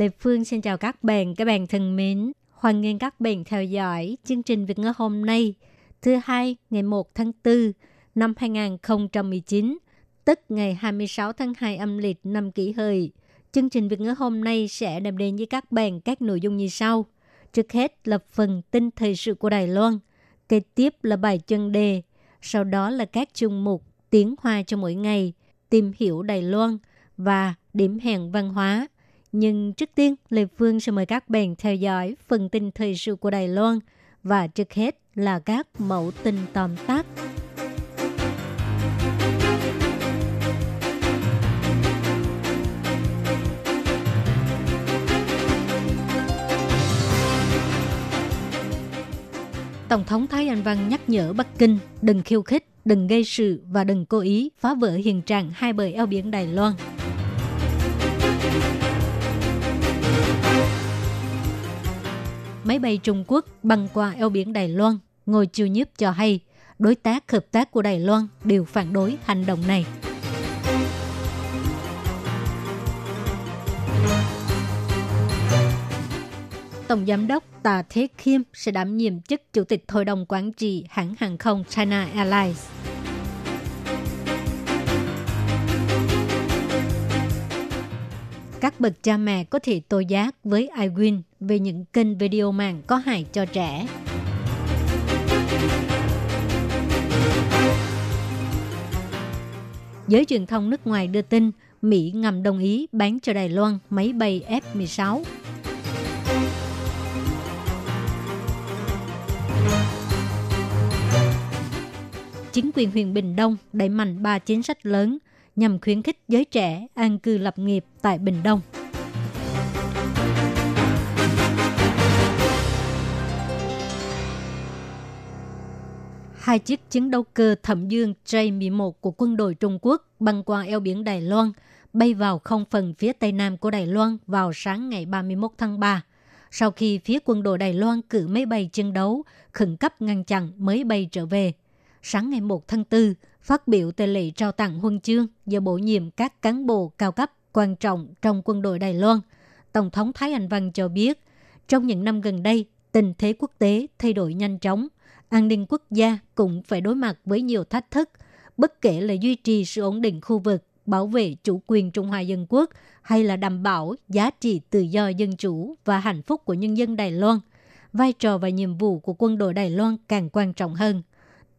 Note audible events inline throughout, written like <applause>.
Lê Phương xin chào các bạn, các bạn thân mến. Hoan nghênh các bạn theo dõi chương trình Việt ngữ hôm nay, thứ hai ngày 1 tháng 4 năm 2019, tức ngày 26 tháng 2 âm lịch năm kỷ hợi. Chương trình Việt ngữ hôm nay sẽ đem đến với các bạn các nội dung như sau. Trước hết là phần tin thời sự của Đài Loan, kế tiếp là bài chân đề, sau đó là các chương mục tiếng hoa cho mỗi ngày, tìm hiểu Đài Loan và điểm hẹn văn hóa. Nhưng trước tiên, Lê Phương sẽ mời các bạn theo dõi phần tin thời sự của Đài Loan và trước hết là các mẫu tin tóm tắt. Tổng thống Thái Anh Văn nhắc nhở Bắc Kinh đừng khiêu khích, đừng gây sự và đừng cố ý phá vỡ hiện trạng hai bờ eo biển Đài Loan. Máy bay Trung Quốc băng qua eo biển Đài Loan, ngồi chiều nhiếp cho hay đối tác hợp tác của Đài Loan đều phản đối hành động này. Tổng giám đốc Tà Thế Khiêm sẽ đảm nhiệm chức chủ tịch hội đồng quản trị hãng hàng không China Airlines. Các bậc cha mẹ có thể tố giác với iWin về những kênh video mạng có hại cho trẻ. Giới truyền thông nước ngoài đưa tin Mỹ ngầm đồng ý bán cho Đài Loan máy bay F-16. Chính quyền huyện Bình Đông đẩy mạnh ba chính sách lớn nhằm khuyến khích giới trẻ an cư lập nghiệp tại Bình Đông. Hai chiếc chiến đấu cơ thẩm dương J-11 của quân đội Trung Quốc băng qua eo biển Đài Loan, bay vào không phần phía tây nam của Đài Loan vào sáng ngày 31 tháng 3. Sau khi phía quân đội Đài Loan cử máy bay chiến đấu, khẩn cấp ngăn chặn mới bay trở về. Sáng ngày 1 tháng 4, phát biểu tại lễ trao tặng huân chương do bổ nhiệm các cán bộ cao cấp quan trọng trong quân đội Đài Loan. Tổng thống Thái Anh Văn cho biết, trong những năm gần đây, tình thế quốc tế thay đổi nhanh chóng, an ninh quốc gia cũng phải đối mặt với nhiều thách thức, bất kể là duy trì sự ổn định khu vực, bảo vệ chủ quyền Trung Hoa Dân Quốc hay là đảm bảo giá trị tự do dân chủ và hạnh phúc của nhân dân Đài Loan. Vai trò và nhiệm vụ của quân đội Đài Loan càng quan trọng hơn.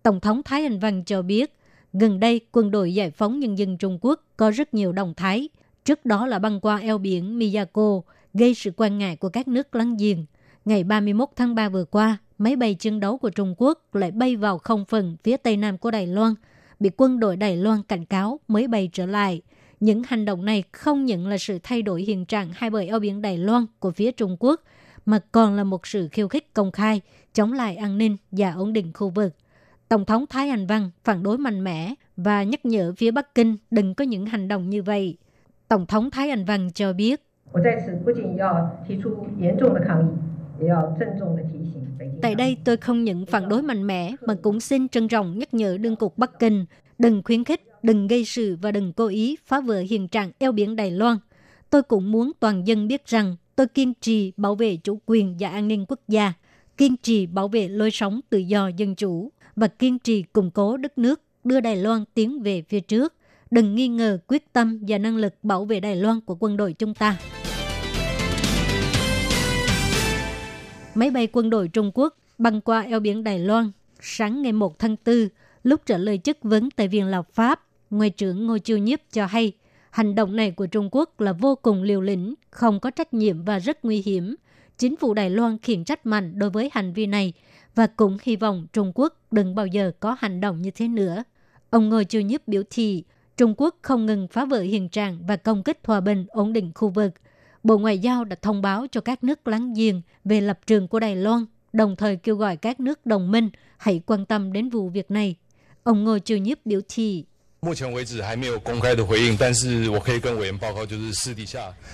Tổng thống Thái Anh Văn cho biết, gần đây quân đội giải phóng nhân dân Trung Quốc có rất nhiều động thái. Trước đó là băng qua eo biển Miyako, gây sự quan ngại của các nước láng giềng. Ngày 31 tháng 3 vừa qua, máy bay chiến đấu của Trung Quốc lại bay vào không phần phía tây nam của Đài Loan, bị quân đội Đài Loan cảnh cáo mới bay trở lại. Những hành động này không những là sự thay đổi hiện trạng hai bờ eo biển Đài Loan của phía Trung Quốc, mà còn là một sự khiêu khích công khai, chống lại an ninh và ổn định khu vực. Tổng thống Thái Anh Văn phản đối mạnh mẽ và nhắc nhở phía Bắc Kinh đừng có những hành động như vậy. Tổng thống Thái Anh Văn cho biết, Tại đây tôi không những phản đối mạnh mẽ mà cũng xin trân trọng nhắc nhở đương cục Bắc Kinh đừng khuyến khích, đừng gây sự và đừng cố ý phá vỡ hiện trạng eo biển Đài Loan. Tôi cũng muốn toàn dân biết rằng tôi kiên trì bảo vệ chủ quyền và an ninh quốc gia, kiên trì bảo vệ lối sống tự do dân chủ và kiên trì củng cố đất nước, đưa Đài Loan tiến về phía trước. Đừng nghi ngờ quyết tâm và năng lực bảo vệ Đài Loan của quân đội chúng ta. Máy bay quân đội Trung Quốc băng qua eo biển Đài Loan sáng ngày 1 tháng 4, lúc trả lời chất vấn tại Viện Lập pháp, Ngoại trưởng Ngô Chiêu Nhiếp cho hay, hành động này của Trung Quốc là vô cùng liều lĩnh, không có trách nhiệm và rất nguy hiểm. Chính phủ Đài Loan khiển trách mạnh đối với hành vi này và cũng hy vọng Trung Quốc đừng bao giờ có hành động như thế nữa. Ông Ngô Chiêu Nhiếp biểu thị, Trung Quốc không ngừng phá vỡ hiện trạng và công kích hòa bình ổn định khu vực. Bộ Ngoại giao đã thông báo cho các nước láng giềng về lập trường của Đài Loan, đồng thời kêu gọi các nước đồng minh hãy quan tâm đến vụ việc này. Ông Ngô Chiêu Nhiếp biểu thị.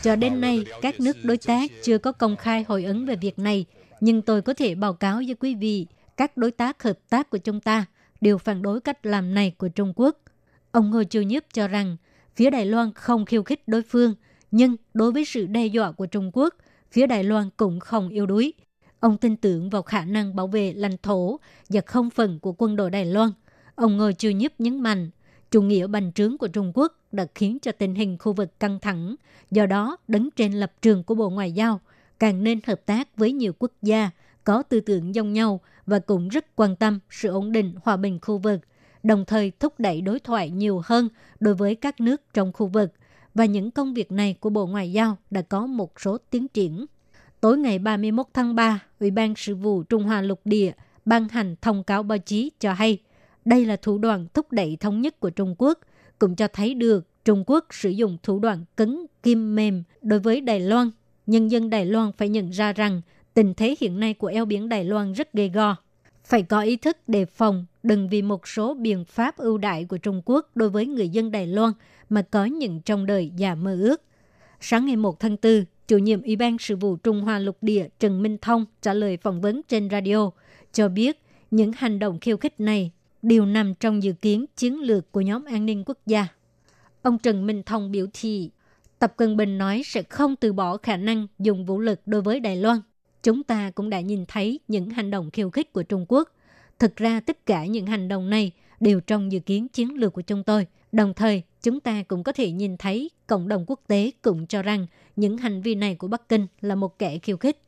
Cho đến nay, các nước đối tác chưa có công khai hồi ứng về việc này, nhưng tôi có thể báo cáo với quý vị, các đối tác hợp tác của chúng ta đều phản đối cách làm này của Trung Quốc. Ông Ngô Chiêu Nhiếp cho rằng, phía Đài Loan không khiêu khích đối phương – nhưng đối với sự đe dọa của Trung Quốc, phía Đài Loan cũng không yếu đuối. Ông tin tưởng vào khả năng bảo vệ lãnh thổ và không phận của quân đội Đài Loan. Ông Ngô Chiêu Nhiếp nhấn mạnh, chủ nghĩa bành trướng của Trung Quốc đã khiến cho tình hình khu vực căng thẳng. Do đó, đứng trên lập trường của Bộ Ngoại giao, càng nên hợp tác với nhiều quốc gia có tư tưởng giống nhau và cũng rất quan tâm sự ổn định hòa bình khu vực, đồng thời thúc đẩy đối thoại nhiều hơn đối với các nước trong khu vực. Và những công việc này của Bộ Ngoại giao đã có một số tiến triển. Tối ngày 31 tháng 3, Ủy ban Sự vụ Trung Hoa Lục Địa ban hành thông cáo báo chí cho hay đây là thủ đoạn thúc đẩy thống nhất của Trung Quốc, cũng cho thấy được Trung Quốc sử dụng thủ đoạn cứng, kim mềm đối với Đài Loan. Nhân dân Đài Loan phải nhận ra rằng tình thế hiện nay của eo biển Đài Loan rất ghê go. Phải có ý thức đề phòng, đừng vì một số biện pháp ưu đại của Trung Quốc đối với người dân Đài Loan mà có những trong đời và mơ ước. Sáng ngày 1 tháng 4, chủ nhiệm Ủy ban Sự vụ Trung Hoa Lục Địa Trần Minh Thông trả lời phỏng vấn trên radio, cho biết những hành động khiêu khích này đều nằm trong dự kiến chiến lược của nhóm an ninh quốc gia. Ông Trần Minh Thông biểu thị, Tập Cận Bình nói sẽ không từ bỏ khả năng dùng vũ lực đối với Đài Loan. Chúng ta cũng đã nhìn thấy những hành động khiêu khích của Trung Quốc. Thực ra tất cả những hành động này đều trong dự kiến chiến lược của chúng tôi. Đồng thời, chúng ta cũng có thể nhìn thấy cộng đồng quốc tế cũng cho rằng những hành vi này của Bắc Kinh là một kẻ khiêu khích.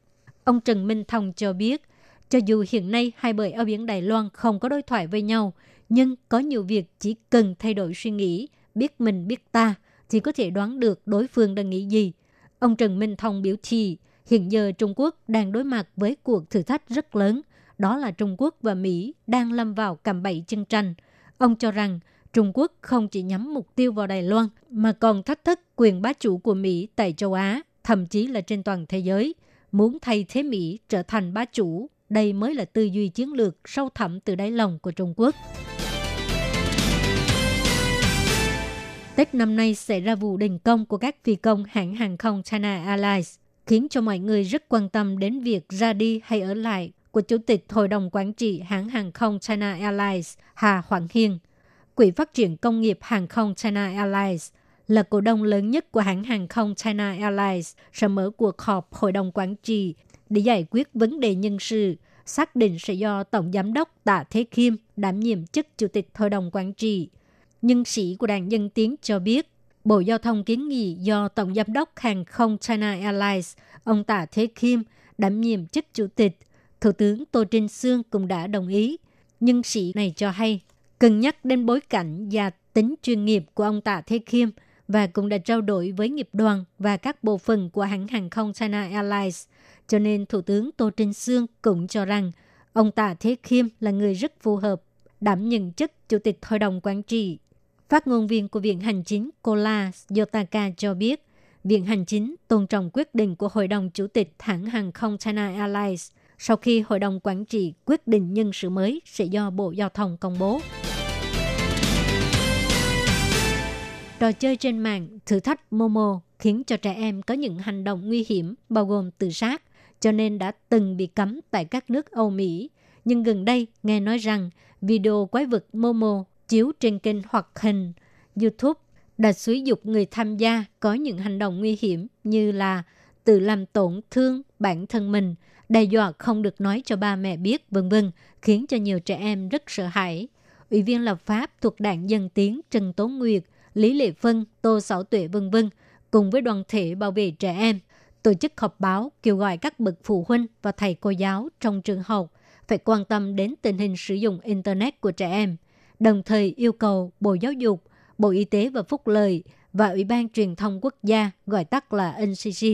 Ông Trần Minh Thông cho biết, cho dù hiện nay hai bờ eo biển Đài Loan không có đối thoại với nhau, nhưng có nhiều việc chỉ cần thay đổi suy nghĩ, biết mình biết ta, thì có thể đoán được đối phương đang nghĩ gì. Ông Trần Minh Thông biểu thị, hiện giờ Trung Quốc đang đối mặt với cuộc thử thách rất lớn, đó là Trung Quốc và Mỹ đang lâm vào cầm bẫy chân tranh. Ông cho rằng Trung Quốc không chỉ nhắm mục tiêu vào Đài Loan, mà còn thách thức quyền bá chủ của Mỹ tại châu Á, thậm chí là trên toàn thế giới. Muốn thay thế Mỹ trở thành bá chủ đây mới là tư duy chiến lược sâu thẳm từ đáy lòng của Trung Quốc. Tết năm nay xảy ra vụ đình công của các phi công hãng hàng không China Airlines, khiến cho mọi người rất quan tâm đến việc ra đi hay ở lại của Chủ tịch Hội đồng Quản trị hãng hàng không China Airlines Hà Hoàng Hiên. Quỹ phát triển công nghiệp hàng không China Airlines là cổ đông lớn nhất của hãng hàng không China Airlines sẽ mở cuộc họp Hội đồng Quản trị để giải quyết vấn đề nhân sự, xác định sẽ do Tổng Giám đốc Tạ Thế Khiêm đảm nhiệm chức Chủ tịch Hội đồng Quản trị. Nhân sĩ của Đảng Dân Tiến cho biết, Bộ Giao thông kiến nghị do Tổng Giám đốc hàng không China Airlines, ông Tạ Thế Khiêm, đảm nhiệm chức Chủ tịch. Thủ tướng Tô Trinh Sương cũng đã đồng ý. Nhân sĩ này cho hay, cân nhắc đến bối cảnh và tính chuyên nghiệp của ông Tạ Thế Khiêm và cũng đã trao đổi với nghiệp đoàn và các bộ phận của hãng hàng không China Airlines – cho nên Thủ tướng Tô Trinh Sương cũng cho rằng ông Tạ Thế Khiêm là người rất phù hợp đảm nhận chức Chủ tịch Hội đồng Quản trị. Phát ngôn viên của Viện Hành chính Kola Yotaka cho biết, Viện Hành chính tôn trọng quyết định của Hội đồng Chủ tịch hãng hàng không China Airlines sau khi Hội đồng Quản trị quyết định nhân sự mới sẽ do Bộ Giao thông công bố. Trò chơi trên mạng thử thách Momo khiến cho trẻ em có những hành động nguy hiểm bao gồm tự sát, cho nên đã từng bị cấm tại các nước Âu Mỹ. Nhưng gần đây nghe nói rằng video quái vật Momo chiếu trên kênh hoạt hình YouTube đã xúi dục người tham gia có những hành động nguy hiểm như là tự làm tổn thương bản thân mình, đe dọa không được nói cho ba mẹ biết, vân vân, khiến cho nhiều trẻ em rất sợ hãi. Ủy viên lập pháp thuộc đảng Dân Tiến Trần Tố Nguyệt, Lý Lệ Phân, Tô Sảo Tuệ vân vân cùng với đoàn thể bảo vệ trẻ em tổ chức họp báo kêu gọi các bậc phụ huynh và thầy cô giáo trong trường học phải quan tâm đến tình hình sử dụng Internet của trẻ em, đồng thời yêu cầu Bộ Giáo dục, Bộ Y tế và Phúc lợi và Ủy ban Truyền thông Quốc gia gọi tắt là NCC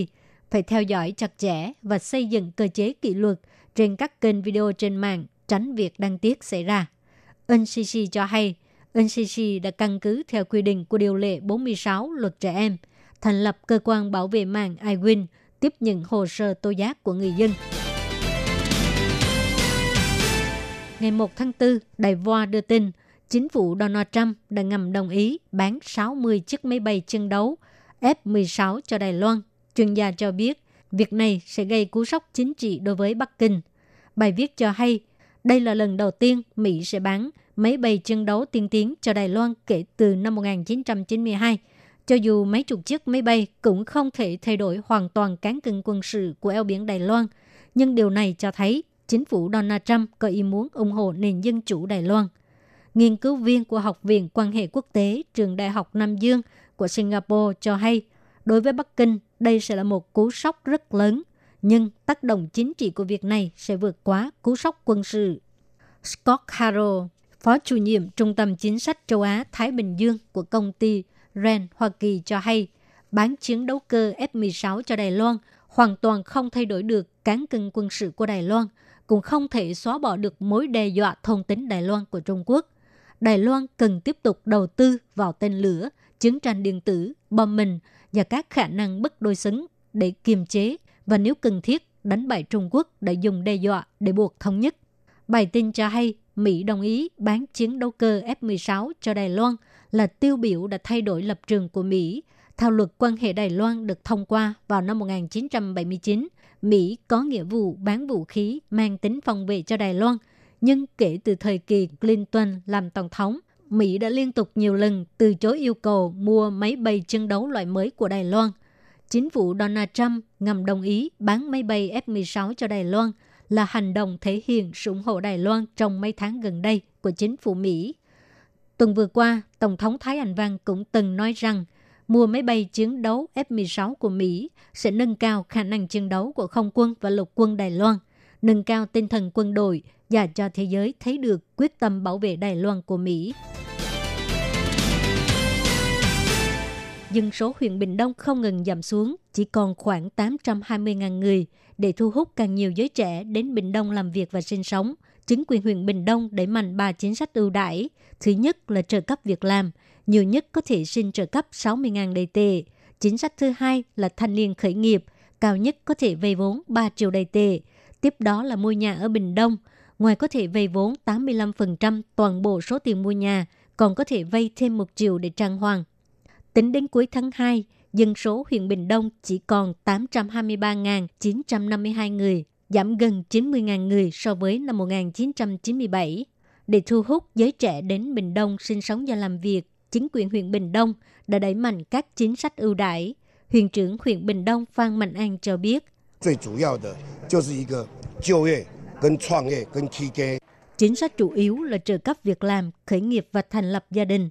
phải theo dõi chặt chẽ và xây dựng cơ chế kỷ luật trên các kênh video trên mạng tránh việc đăng tiết xảy ra. NCC cho hay, NCC đã căn cứ theo quy định của điều lệ 46 luật trẻ em, thành lập cơ quan bảo vệ mạng iWin tiếp nhận hồ sơ tố giác của người dân. Ngày 1 tháng 4, Đài Voa đưa tin, chính phủ Donald Trump đã ngầm đồng ý bán 60 chiếc máy bay chân đấu F-16 cho Đài Loan. Chuyên gia cho biết, việc này sẽ gây cú sốc chính trị đối với Bắc Kinh. Bài viết cho hay, đây là lần đầu tiên Mỹ sẽ bán máy bay chiến đấu tiên tiến cho Đài Loan kể từ năm 1992. Cho dù mấy chục chiếc máy bay cũng không thể thay đổi hoàn toàn cán cân quân sự của eo biển Đài Loan, nhưng điều này cho thấy chính phủ Donald Trump có ý muốn ủng hộ nền dân chủ Đài Loan. Nghiên cứu viên của Học viện Quan hệ Quốc tế Trường Đại học Nam Dương của Singapore cho hay, đối với Bắc Kinh, đây sẽ là một cú sốc rất lớn, nhưng tác động chính trị của việc này sẽ vượt quá cú sốc quân sự. Scott Harrow, Phó chủ nhiệm Trung tâm Chính sách châu Á-Thái Bình Dương của công ty RAND Hoa Kỳ cho hay, bán chiến đấu cơ F-16 cho Đài Loan hoàn toàn không thay đổi được cán cân quân sự của Đài Loan, cũng không thể xóa bỏ được mối đe dọa thông tính Đài Loan của Trung Quốc. Đài Loan cần tiếp tục đầu tư vào tên lửa, chiến tranh điện tử, bom mìn và các khả năng bất đối xứng để kiềm chế và nếu cần thiết đánh bại Trung Quốc để dùng đe dọa để buộc thống nhất. Bài tin cho hay Mỹ đồng ý bán chiến đấu cơ F-16 cho Đài Loan là tiêu biểu đã thay đổi lập trường của Mỹ. Theo luật quan hệ Đài Loan được thông qua vào năm 1979, Mỹ có nghĩa vụ bán vũ khí mang tính phòng vệ cho Đài Loan. Nhưng kể từ thời kỳ Clinton làm tổng thống, Mỹ đã liên tục nhiều lần từ chối yêu cầu mua máy bay chiến đấu loại mới của Đài Loan. Chính phủ Donald Trump ngầm đồng ý bán máy bay F-16 cho Đài Loan là hành động thể hiện sự ủng hộ Đài Loan trong mấy tháng gần đây của chính phủ Mỹ. Tuần vừa qua, Tổng thống Thái Anh Văn cũng từng nói rằng mua máy bay chiến đấu F-16 của Mỹ sẽ nâng cao khả năng chiến đấu của không quân và lục quân Đài Loan, nâng cao tinh thần quân đội và cho thế giới thấy được quyết tâm bảo vệ Đài Loan của Mỹ. Dân số huyện Bình Đông không ngừng giảm xuống, chỉ còn khoảng 820.000 người để thu hút càng nhiều giới trẻ đến Bình Đông làm việc và sinh sống. Chính quyền huyện Bình Đông đẩy mạnh ba chính sách ưu đãi. Thứ nhất là trợ cấp việc làm, nhiều nhất có thể xin trợ cấp 60.000 đầy tệ. Chính sách thứ hai là thanh niên khởi nghiệp, cao nhất có thể vay vốn 3 triệu đầy tệ. Tiếp đó là mua nhà ở Bình Đông. Ngoài có thể vay vốn 85% toàn bộ số tiền mua nhà, còn có thể vay thêm 1 triệu để trang hoàng. Tính đến cuối tháng 2, dân số huyện Bình Đông chỉ còn 823.952 người, giảm gần 90.000 người so với năm 1997. Để thu hút giới trẻ đến Bình Đông sinh sống và làm việc, chính quyền huyện Bình Đông đã đẩy mạnh các chính sách ưu đãi. Huyện trưởng huyện Bình Đông Phan Mạnh An cho biết, Chính sách chủ yếu là trợ cấp việc làm, khởi nghiệp và thành lập gia đình.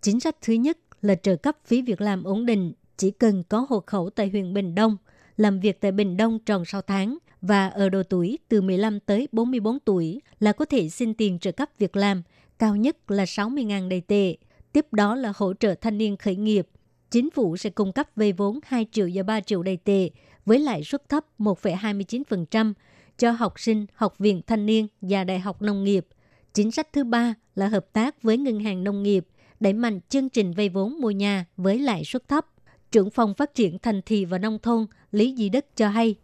Chính sách thứ nhất là trợ cấp phí việc làm ổn định chỉ cần có hộ khẩu tại huyện Bình Đông, làm việc tại Bình Đông tròn 6 tháng và ở độ tuổi từ 15 tới 44 tuổi là có thể xin tiền trợ cấp việc làm, cao nhất là 60.000 đầy tệ. Tiếp đó là hỗ trợ thanh niên khởi nghiệp. Chính phủ sẽ cung cấp vay vốn 2 triệu và 3 triệu đầy tệ với lãi suất thấp 1,29% cho học sinh, học viện thanh niên và đại học nông nghiệp. Chính sách thứ ba là hợp tác với ngân hàng nông nghiệp, đẩy mạnh chương trình vay vốn mua nhà với lãi suất thấp trưởng phòng phát triển thành thị và nông thôn Lý Di Đức cho hay.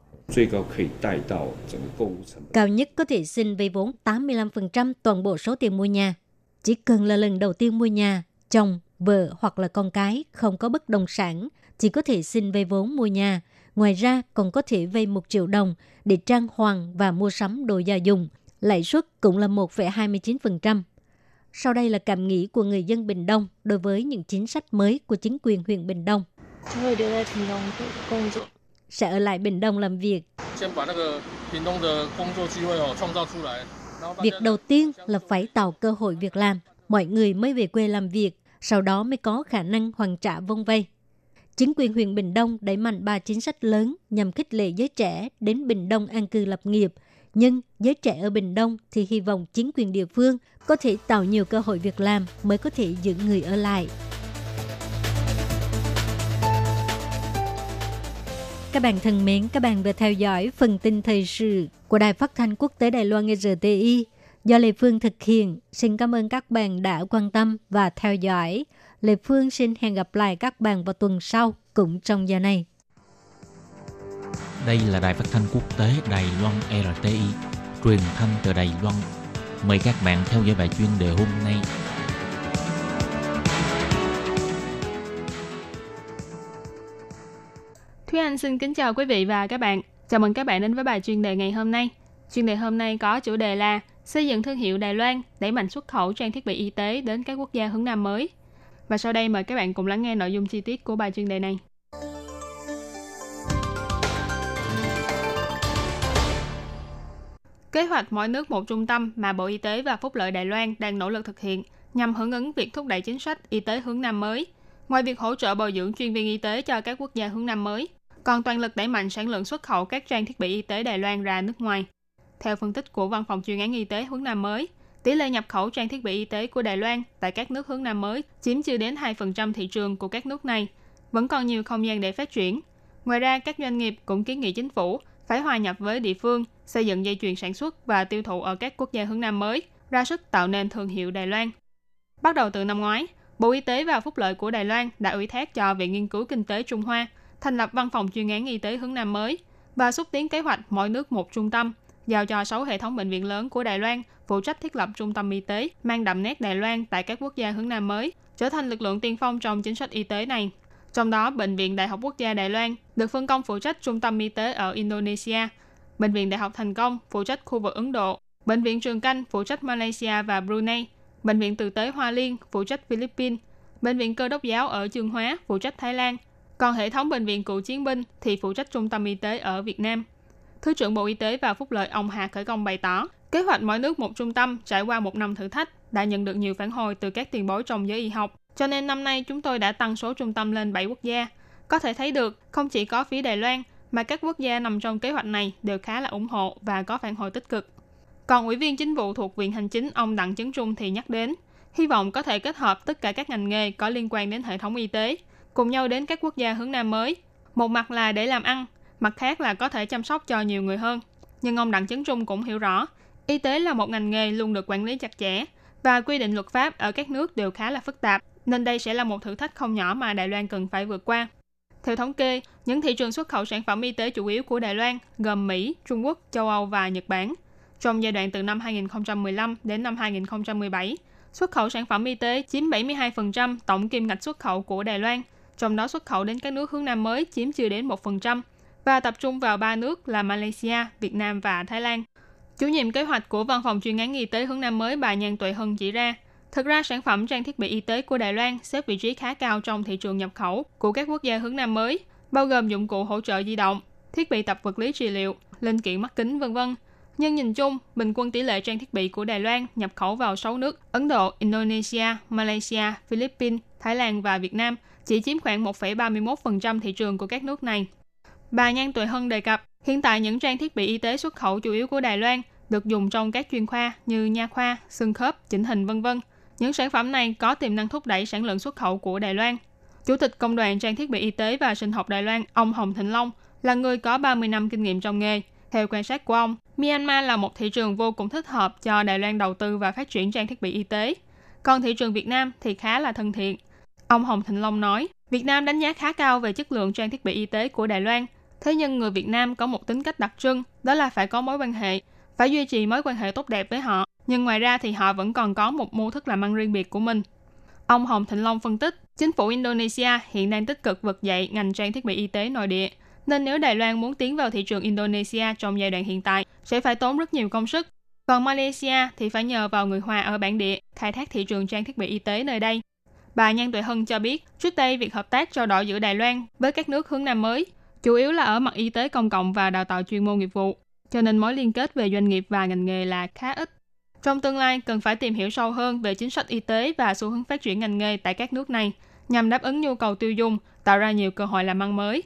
Cao nhất có thể xin vay vốn 85% toàn bộ số tiền mua nhà. Chỉ cần là lần đầu tiên mua nhà, chồng, vợ hoặc là con cái không có bất động sản, chỉ có thể xin vay vốn mua nhà. Ngoài ra còn có thể vay 1 triệu đồng để trang hoàng và mua sắm đồ gia dùng. Lãi suất cũng là 1,29%. Sau đây là cảm nghĩ của người dân Bình Đông đối với những chính sách mới của chính quyền huyện Bình Đông. Sẽ ở lại Bình Đông làm việc. Việc đầu tiên là phải tạo cơ hội việc làm. Mọi người mới về quê làm việc, sau đó mới có khả năng hoàn trả vông vay. Chính quyền huyện Bình Đông đẩy mạnh ba chính sách lớn nhằm khích lệ giới trẻ đến Bình Đông an cư lập nghiệp. Nhưng giới trẻ ở Bình Đông thì hy vọng chính quyền địa phương có thể tạo nhiều cơ hội việc làm mới có thể giữ người ở lại. Các bạn thân mến, các bạn vừa theo dõi phần tin thời sự của Đài Phát thanh Quốc tế Đài Loan RTI. do Lê Phương thực hiện. Xin cảm ơn các bạn đã quan tâm và theo dõi. Lê Phương xin hẹn gặp lại các bạn vào tuần sau cũng trong giờ này. Đây là đài phát thanh quốc tế Đài Loan RTI, truyền thanh từ Đài Loan. Mời các bạn theo dõi bài chuyên đề hôm nay. Thúy Anh xin kính chào quý vị và các bạn. Chào mừng các bạn đến với bài chuyên đề ngày hôm nay. Chuyên đề hôm nay có chủ đề là xây dựng thương hiệu Đài Loan, đẩy mạnh xuất khẩu trang thiết bị y tế đến các quốc gia hướng Nam mới. Và sau đây mời các bạn cùng lắng nghe nội dung chi tiết của bài chuyên đề này. Kế hoạch mỗi nước một trung tâm mà Bộ Y tế và Phúc lợi Đài Loan đang nỗ lực thực hiện nhằm hưởng ứng việc thúc đẩy chính sách y tế hướng Nam mới. Ngoài việc hỗ trợ bồi dưỡng chuyên viên y tế cho các quốc gia hướng Nam mới, còn toàn lực đẩy mạnh sản lượng xuất khẩu các trang thiết bị y tế Đài Loan ra nước ngoài. Theo phân tích của Văn phòng chuyên án y tế hướng Nam mới, tỷ lệ nhập khẩu trang thiết bị y tế của Đài Loan tại các nước hướng Nam mới chiếm chưa đến 2% thị trường của các nước này, vẫn còn nhiều không gian để phát triển. Ngoài ra, các doanh nghiệp cũng kiến nghị chính phủ phải hòa nhập với địa phương, xây dựng dây chuyền sản xuất và tiêu thụ ở các quốc gia hướng Nam mới, ra sức tạo nên thương hiệu Đài Loan. Bắt đầu từ năm ngoái, Bộ Y tế và Phúc lợi của Đài Loan đã ủy thác cho Viện Nghiên cứu Kinh tế Trung Hoa thành lập văn phòng chuyên án y tế hướng Nam mới và xúc tiến kế hoạch mỗi nước một trung tâm, giao cho 6 hệ thống bệnh viện lớn của Đài Loan phụ trách thiết lập trung tâm y tế mang đậm nét Đài Loan tại các quốc gia hướng Nam mới, trở thành lực lượng tiên phong trong chính sách y tế này. Trong đó, Bệnh viện Đại học Quốc gia Đài Loan được phân công phụ trách trung tâm y tế ở Indonesia, Bệnh viện Đại học Thành Công phụ trách khu vực Ấn Độ, Bệnh viện Trường Canh phụ trách Malaysia và Brunei, Bệnh viện Từ tế Hoa Liên phụ trách Philippines, Bệnh viện Cơ đốc giáo ở Chương Hóa phụ trách Thái Lan, còn hệ thống bệnh viện cựu chiến binh thì phụ trách trung tâm y tế ở Việt Nam. Thứ trưởng Bộ Y tế và Phúc lợi ông Hà Khởi Công bày tỏ, kế hoạch mỗi nước một trung tâm trải qua một năm thử thách đã nhận được nhiều phản hồi từ các tiền bối trong giới y học. Cho nên năm nay chúng tôi đã tăng số trung tâm lên 7 quốc gia. Có thể thấy được, không chỉ có phía Đài Loan, mà các quốc gia nằm trong kế hoạch này đều khá là ủng hộ và có phản hồi tích cực. Còn Ủy viên chính vụ thuộc Viện Hành chính ông Đặng Chấn Trung thì nhắc đến, hy vọng có thể kết hợp tất cả các ngành nghề có liên quan đến hệ thống y tế, cùng nhau đến các quốc gia hướng Nam mới. Một mặt là để làm ăn, mặt khác là có thể chăm sóc cho nhiều người hơn. Nhưng ông Đặng Chấn Trung cũng hiểu rõ, y tế là một ngành nghề luôn được quản lý chặt chẽ và quy định luật pháp ở các nước đều khá là phức tạp, nên đây sẽ là một thử thách không nhỏ mà Đài Loan cần phải vượt qua. Theo thống kê, những thị trường xuất khẩu sản phẩm y tế chủ yếu của Đài Loan gồm Mỹ, Trung Quốc, châu Âu và Nhật Bản. Trong giai đoạn từ năm 2015 đến năm 2017, xuất khẩu sản phẩm y tế chiếm 72% tổng kim ngạch xuất khẩu của Đài Loan, trong đó xuất khẩu đến các nước hướng Nam mới chiếm chưa đến 1% và tập trung vào ba nước là Malaysia, Việt Nam và Thái Lan. Chủ nhiệm kế hoạch của Văn phòng chuyên án y tế hướng Nam mới bà Nhan Tuệ Hân chỉ ra, thực ra sản phẩm trang thiết bị y tế của Đài Loan xếp vị trí khá cao trong thị trường nhập khẩu của các quốc gia hướng Nam mới, bao gồm dụng cụ hỗ trợ di động, thiết bị tập vật lý trị liệu, linh kiện mắt kính vân vân. Nhưng nhìn chung, bình quân tỷ lệ trang thiết bị của Đài Loan nhập khẩu vào 6 nước Ấn Độ, Indonesia, Malaysia, Philippines, Thái Lan và Việt Nam chỉ chiếm khoảng 1,31% thị trường của các nước này. Bà Nhan Tuệ Hân đề cập, hiện tại những trang thiết bị y tế xuất khẩu chủ yếu của Đài Loan được dùng trong các chuyên khoa như nha khoa, xương khớp, chỉnh hình vân vân. Những sản phẩm này có tiềm năng thúc đẩy sản lượng xuất khẩu của Đài Loan. Chủ tịch Công đoàn Trang thiết bị y tế và sinh học Đài Loan, ông Hồng Thịnh Long, là người có 30 năm kinh nghiệm trong nghề. Theo quan sát của ông, Myanmar là một thị trường vô cùng thích hợp cho Đài Loan đầu tư và phát triển trang thiết bị y tế. Còn thị trường Việt Nam thì khá là thân thiện. Ông Hồng Thịnh Long nói, Việt Nam đánh giá khá cao về chất lượng trang thiết bị y tế của Đài Loan. Thế nhưng người Việt Nam có một tính cách đặc trưng, đó là phải có mối quan hệ, phải duy trì mối quan hệ tốt đẹp với họ. Nhưng ngoài ra thì họ vẫn còn có một mô thức làm ăn riêng biệt của mình. Ông Hồng Thịnh Long phân tích, chính phủ Indonesia hiện đang tích cực vực dậy ngành trang thiết bị y tế nội địa. Nên nếu Đài Loan muốn tiến vào thị trường Indonesia trong giai đoạn hiện tại, sẽ phải tốn rất nhiều công sức. Còn Malaysia thì phải nhờ vào người Hoa ở bản địa khai thác thị trường trang thiết bị y tế nơi đây. Bà Nhan Tuệ Hân cho biết, trước đây việc hợp tác trao đổi giữa Đài Loan với các nước hướng Nam mới chủ yếu là ở mặt y tế công cộng và đào tạo chuyên môn nghiệp vụ, cho nên mối liên kết về doanh nghiệp và ngành nghề là khá ít. Trong tương lai, cần phải tìm hiểu sâu hơn về chính sách y tế và xu hướng phát triển ngành nghề tại các nước này, nhằm đáp ứng nhu cầu tiêu dùng, tạo ra nhiều cơ hội làm ăn mới.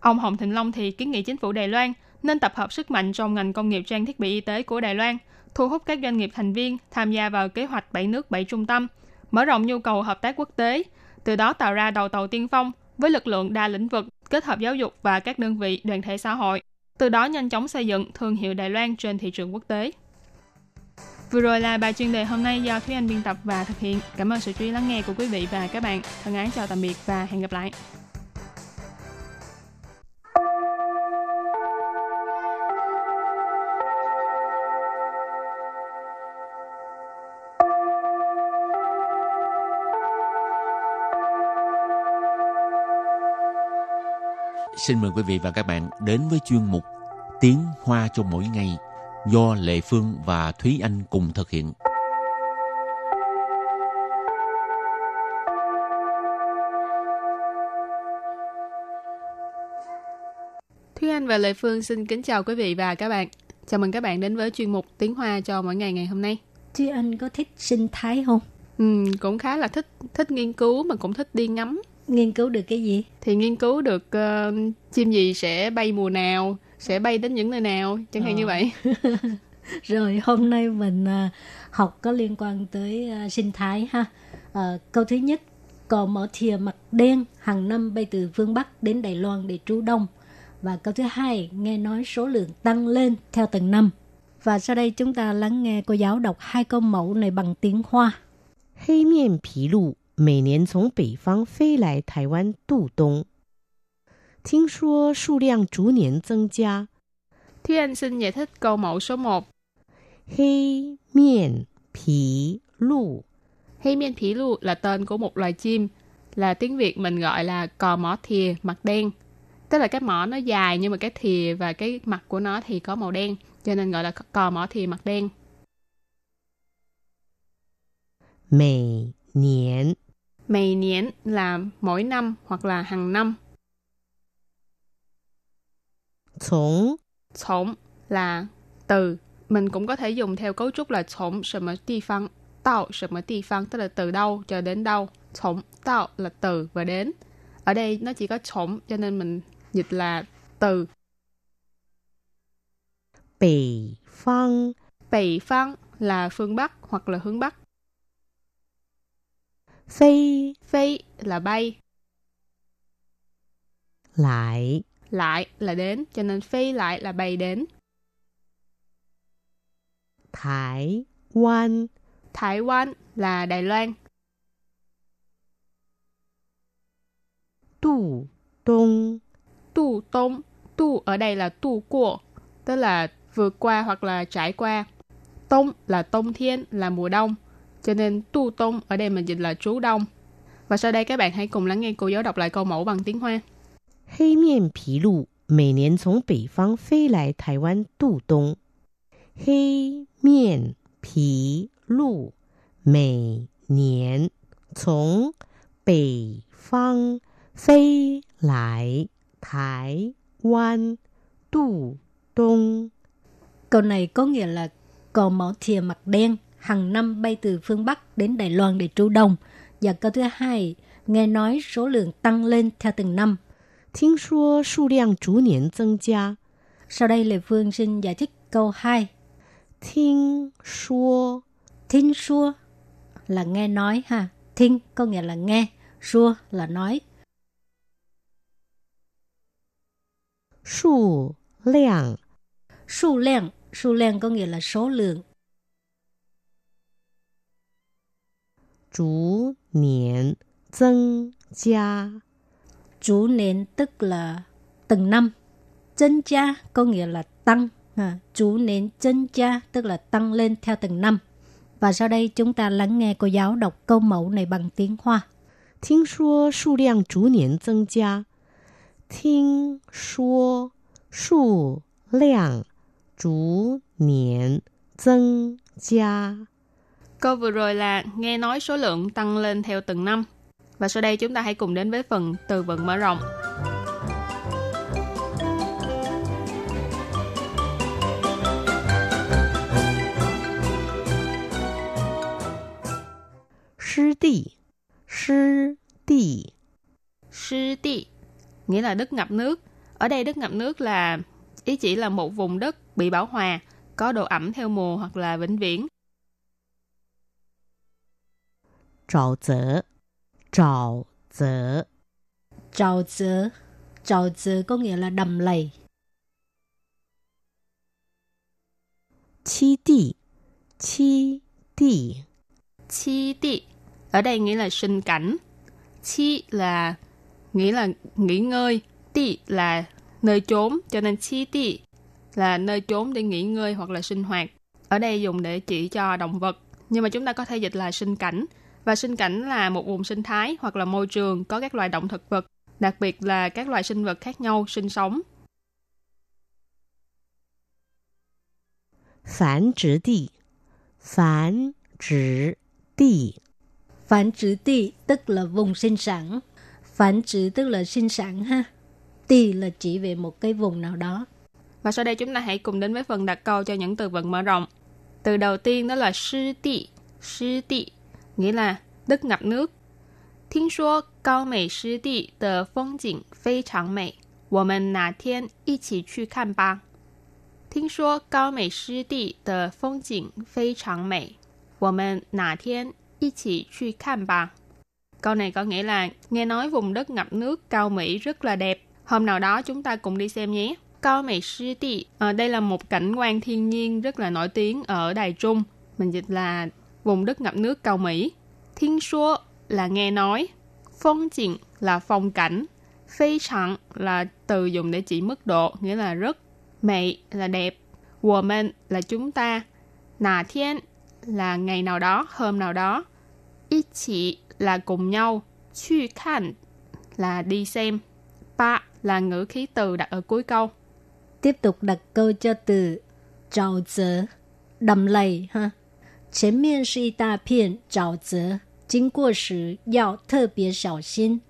Ông Hồng Thịnh Long thì kiến nghị chính phủ Đài Loan nên tập hợp sức mạnh trong ngành công nghiệp trang thiết bị y tế của Đài Loan, thu hút các doanh nghiệp thành viên tham gia vào kế hoạch 7 nước 7 trung tâm, mở rộng nhu cầu hợp tác quốc tế, từ đó tạo ra đầu tàu tiên phong với lực lượng đa lĩnh vực, kết hợp giáo dục và các đơn vị đoàn thể xã hội, từ đó nhanh chóng xây dựng thương hiệu Đài Loan trên thị trường quốc tế. Vừa rồi là bài chuyên đề hôm nay do Thúy Anh biên tập và thực hiện. Cảm ơn sự chú ý lắng nghe của quý vị và các bạn. Thân ái chào tạm biệt và hẹn gặp lại. Xin mời quý vị và các bạn đến với chuyên mục Tiếng Hoa cho mỗi ngày do Lệ Phương và Thúy Anh cùng thực hiện. Thúy Anh và Lệ Phương xin kính chào quý vị và các bạn. Chào mừng các bạn đến với chuyên mục Tiếng Hoa cho mỗi ngày ngày hôm nay. Chứ anh có thích sinh thái không? Ừ, cũng khá là thích thích nghiên cứu mà cũng thích đi ngắm. Nghiên cứu được cái gì? Thì nghiên cứu được uh, chim gì sẽ bay mùa nào, sẽ bay đến những nơi nào, chẳng hạn Ờ. như vậy. <laughs> Rồi hôm nay mình à, học có liên quan tới à, sinh thái ha. À, câu thứ nhất, cò mỏ thìa mặt đen hàng năm bay từ phương Bắc đến Đài Loan để trú đông. Và câu thứ hai, nghe nói số lượng tăng lên theo từng năm. Và sau đây chúng ta lắng nghe cô giáo đọc hai câu mẫu này bằng tiếng Hoa. 黑面琵鹭每年从北方飞来台湾度冬， 听说数量逐年增加。 Thúy Anh xin giải thích câu mẫu số 1. 黑面琵鹭 Hay miên phỉ lu là tên của một loài chim, là tiếng Việt mình gọi là cò mỏ thìa mặt đen. Tức là cái mỏ nó dài nhưng mà cái thìa và cái mặt của nó thì có màu đen, cho nên gọi là cò mỏ thìa mặt đen. 每年 Mày niễn là mỗi năm hoặc là hàng năm. 从 Sống là từ. Mình cũng có thể dùng theo cấu trúc là sống什么地方, tạo 什么地方, tức là từ đâu cho đến đâu. Sống tạo là từ và đến. Ở đây nó chỉ có sống cho nên mình dịch là từ. 北方 北phương là phương Bắc hoặc là hướng Bắc. 飞 Phi là bay, 来 lại là đến, cho nên phi lại là bay đến. Thái Quan Thái Quan là Đài Loan. Tù Tông Tù Tông Tu ở đây là tu của, tức là vượt qua hoặc là trải qua. Tông là tông thiên, là mùa đông. Cho nên tu tông ở đây mình dịch là trú đông. Và sau đây các bạn hãy cùng lắng nghe cô giáo đọc lại câu mẫu bằng tiếng Hoa. 黑面琵鹭每年从北方飞来台湾度冬。黑面琵鹭每年从北方飞来台湾度冬。 Câu này có nghĩa là cò mỏ thìa mặt đen hàng năm bay từ phương Bắc đến Đài Loan để trú đông. Và câu thứ hai, nghe nói số lượng tăng lên theo từng năm. 听说数量逐年增加。 Sau đây Lê Phương xin giải thích câu 2. 听说 Thính xua là nghe nói ha. Thính có nghĩa là nghe, xua là nói. 数量 Số lượng, số lượng có nghĩa là số lượng. 逐年增加。 Chủ nền tức là từng năm. Chân cha có nghĩa là tăng. Ha. Chủ nền chân cha tức là tăng lên theo từng năm. Và sau đây chúng ta lắng nghe cô giáo đọc câu mẫu này bằng tiếng Hoa. 听说数量逐年增加。听说数量逐年增加。 Câu vừa rồi là nghe nói số lượng tăng lên theo từng năm. Và sau đây chúng ta hãy cùng đến với phần từ vựng mở rộng. Sư tỳ Sư tỳ Sư tỳ Nghĩa là đất ngập nước. Ở đây đất ngập nước là ý chỉ là một vùng đất bị bão hòa, có độ ẩm theo mùa hoặc là vĩnh viễn. Trào 沼泽沼泽. Trào dơ. Trào dơ có nghĩa là đầm lầy. Chi tị. Chi tị. Chi tị. Ở đây nghĩa là sinh cảnh. Chi là nghĩa là nghỉ ngơi. Tị là nơi trốn. Cho nên chi tị là nơi trốn để nghỉ ngơi hoặc là sinh hoạt. Ở đây dùng để chỉ cho động vật. Nhưng mà chúng ta có thể dịch là sinh cảnh và sinh cảnh là một vùng sinh thái hoặc là môi trường có các loài động thực vật, đặc biệt là các loài sinh vật khác nhau sinh sống. Phán trữ địa Phán trữ địa Phán trữ địa tức là vùng sinh sản. Phán trữ tức là sinh sản ha. Tì là chỉ về một cái vùng nào đó. Và sau đây chúng ta hãy cùng đến với phần đặt câu cho những từ vựng mở rộng. Từ đầu tiên đó là sư tị. Sư tị nghĩa là đất ngập nước. 听说高美湿地的风景非常美，我们哪天一起去看吧。听说高美湿地的风景非常美，我们哪天一起去看吧。Câu này có nghĩa là nghe nói vùng đất ngập nước cao Mỹ rất là đẹp. Hôm nào đó chúng ta cùng đi xem nhé. Cao Mỹ Sư Tị, à, đây là một cảnh quan thiên nhiên rất là nổi tiếng ở Đài Trung. Mình dịch là vùng đất ngập nước cao Mỹ. Thiên số là nghe nói. phong trình là phong cảnh. Phi chẳng là từ dùng để chỉ mức độ, nghĩa là rất. mỹ là đẹp. woman là chúng ta. Nà thiên là ngày nào đó, hôm nào đó. ít chỉ là cùng nhau. Chu khan là đi xem. Ba là ngữ khí từ đặt ở cuối câu. Tiếp tục đặt câu cho từ trào dở, đầm lầy ha. 前面是一大片沼泽，经过时要特别小心。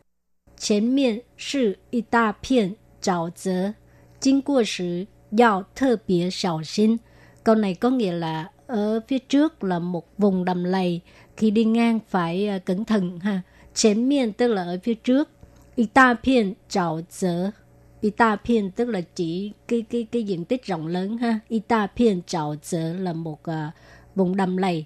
前面是一大片沼泽，经过时要特别小心。Câu này có nghĩa là ở phía trước là một vùng đầm lầy, khi đi ngang phải uh, cẩn thận ha. Chén miên tức là ở phía trước, y ta phiên trào dỡ. Y ta phiên tức là chỉ cái cái cái diện tích rộng lớn ha. Y ta phiên trào dỡ là một uh, vùng đầm lầy.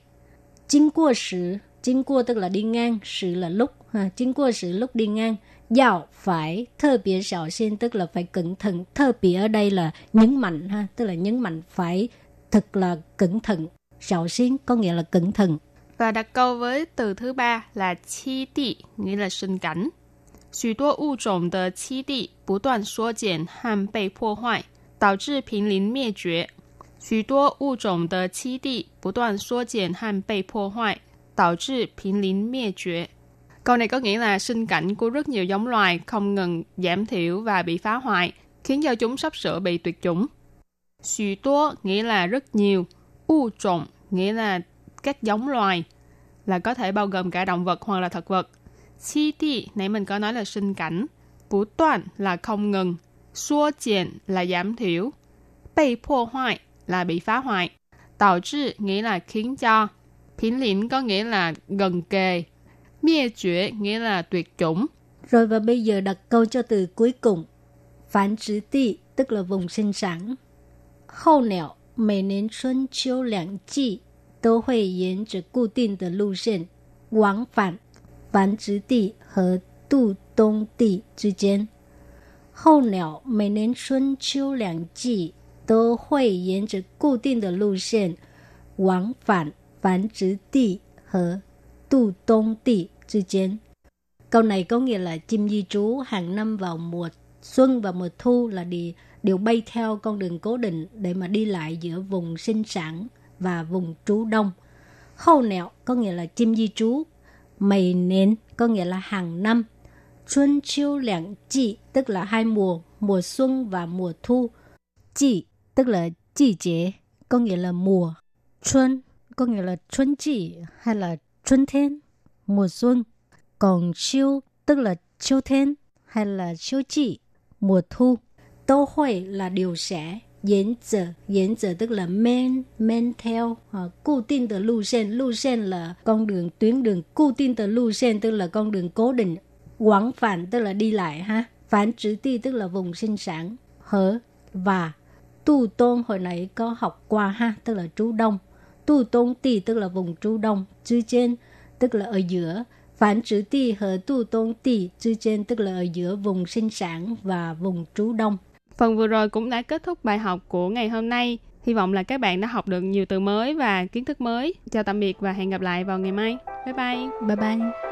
Chính qua sự, chính qua tức là đi ngang, sự là lúc ha. Chính qua sự lúc đi ngang. Dạo phải thơ biệt xảo xin tức là phải cẩn thận. Thơ biệt ở đây là nhấn mạnh ha, tức là nhấn mạnh phải thật là cẩn thận. Xảo xin có nghĩa là cẩn thận. Và đặt câu với từ thứ ba là chi địa, nghĩa là sinh cảnh. 许多物种的栖地不断缩减和被破坏，导致濒临灭绝。 许多物种的栖地不断缩减和被破坏，导致濒临灭绝。Câu này có nghĩa là sinh cảnh của rất nhiều giống loài không ngừng giảm thiểu và bị phá hoại, khiến cho chúng sắp sửa bị tuyệt chủng. Xù tố nghĩa là rất nhiều, u trộn nghĩa là các giống loài, là có thể bao gồm cả động vật hoặc là thực vật. Chi ti, nãy mình có nói là sinh cảnh. Bú toàn là không ngừng. Xua triển là giảm thiểu. Bị破hoại là bị phá hoại. Tạo trị nghĩa là khiến cho. Phiến lĩnh có nghĩa là gần kề. Miê chuyển nghĩa là tuyệt chủng. Rồi và bây giờ đặt câu cho từ cuối cùng. Phán trữ ti tức là vùng sinh sản. Hậu nẻo, mỗi年春秋两季都会沿着固定的路线往返繁殖地和渡冬地之间。候鸟每年春秋两季 都会沿着固定的路线往返繁殖地和渡冬地之间。Câu này có nghĩa là chim di trú hàng năm vào mùa xuân và mùa thu là đi đều bay theo con đường cố định để mà đi lại giữa vùng sinh sản và vùng trú đông. Hậu nẹo có nghĩa là chim di trú, mày nến có nghĩa là hàng năm. Xuân chiêu lạng chị tức là hai mùa, mùa xuân và mùa thu. Chị tức là季节, có nghĩa là mùa. Xuân có nghĩa là xuân chị hay là xuân thiên, mùa xuân. Còn chiêu tức là chiêu thiên hay là chiêu chị, mùa thu. Tô hội là điều sẽ, Diễn giờ, diễn giờ tức là men, men theo, à,固定的路线,路线là con đường, tuyến đường,固定的路线tức là con đường cố định, quảng phản tức là đi lại ha, phản trữ ti tức là vùng sinh sản, hở và tu tôn hồi nãy có học qua ha, tức là trú đông, tu tôn ti tức là vùng trú đông, chứ trên tức là ở giữa, phản trữ ti 和 tu tôn ti chứ trên tức là ở giữa vùng sinh sản và vùng trú đông. Phần vừa rồi cũng đã kết thúc bài học của ngày hôm nay. Hy vọng là các bạn đã học được nhiều từ mới và kiến thức mới. Chào tạm biệt và hẹn gặp lại vào ngày mai. Bye bye. Bye bye.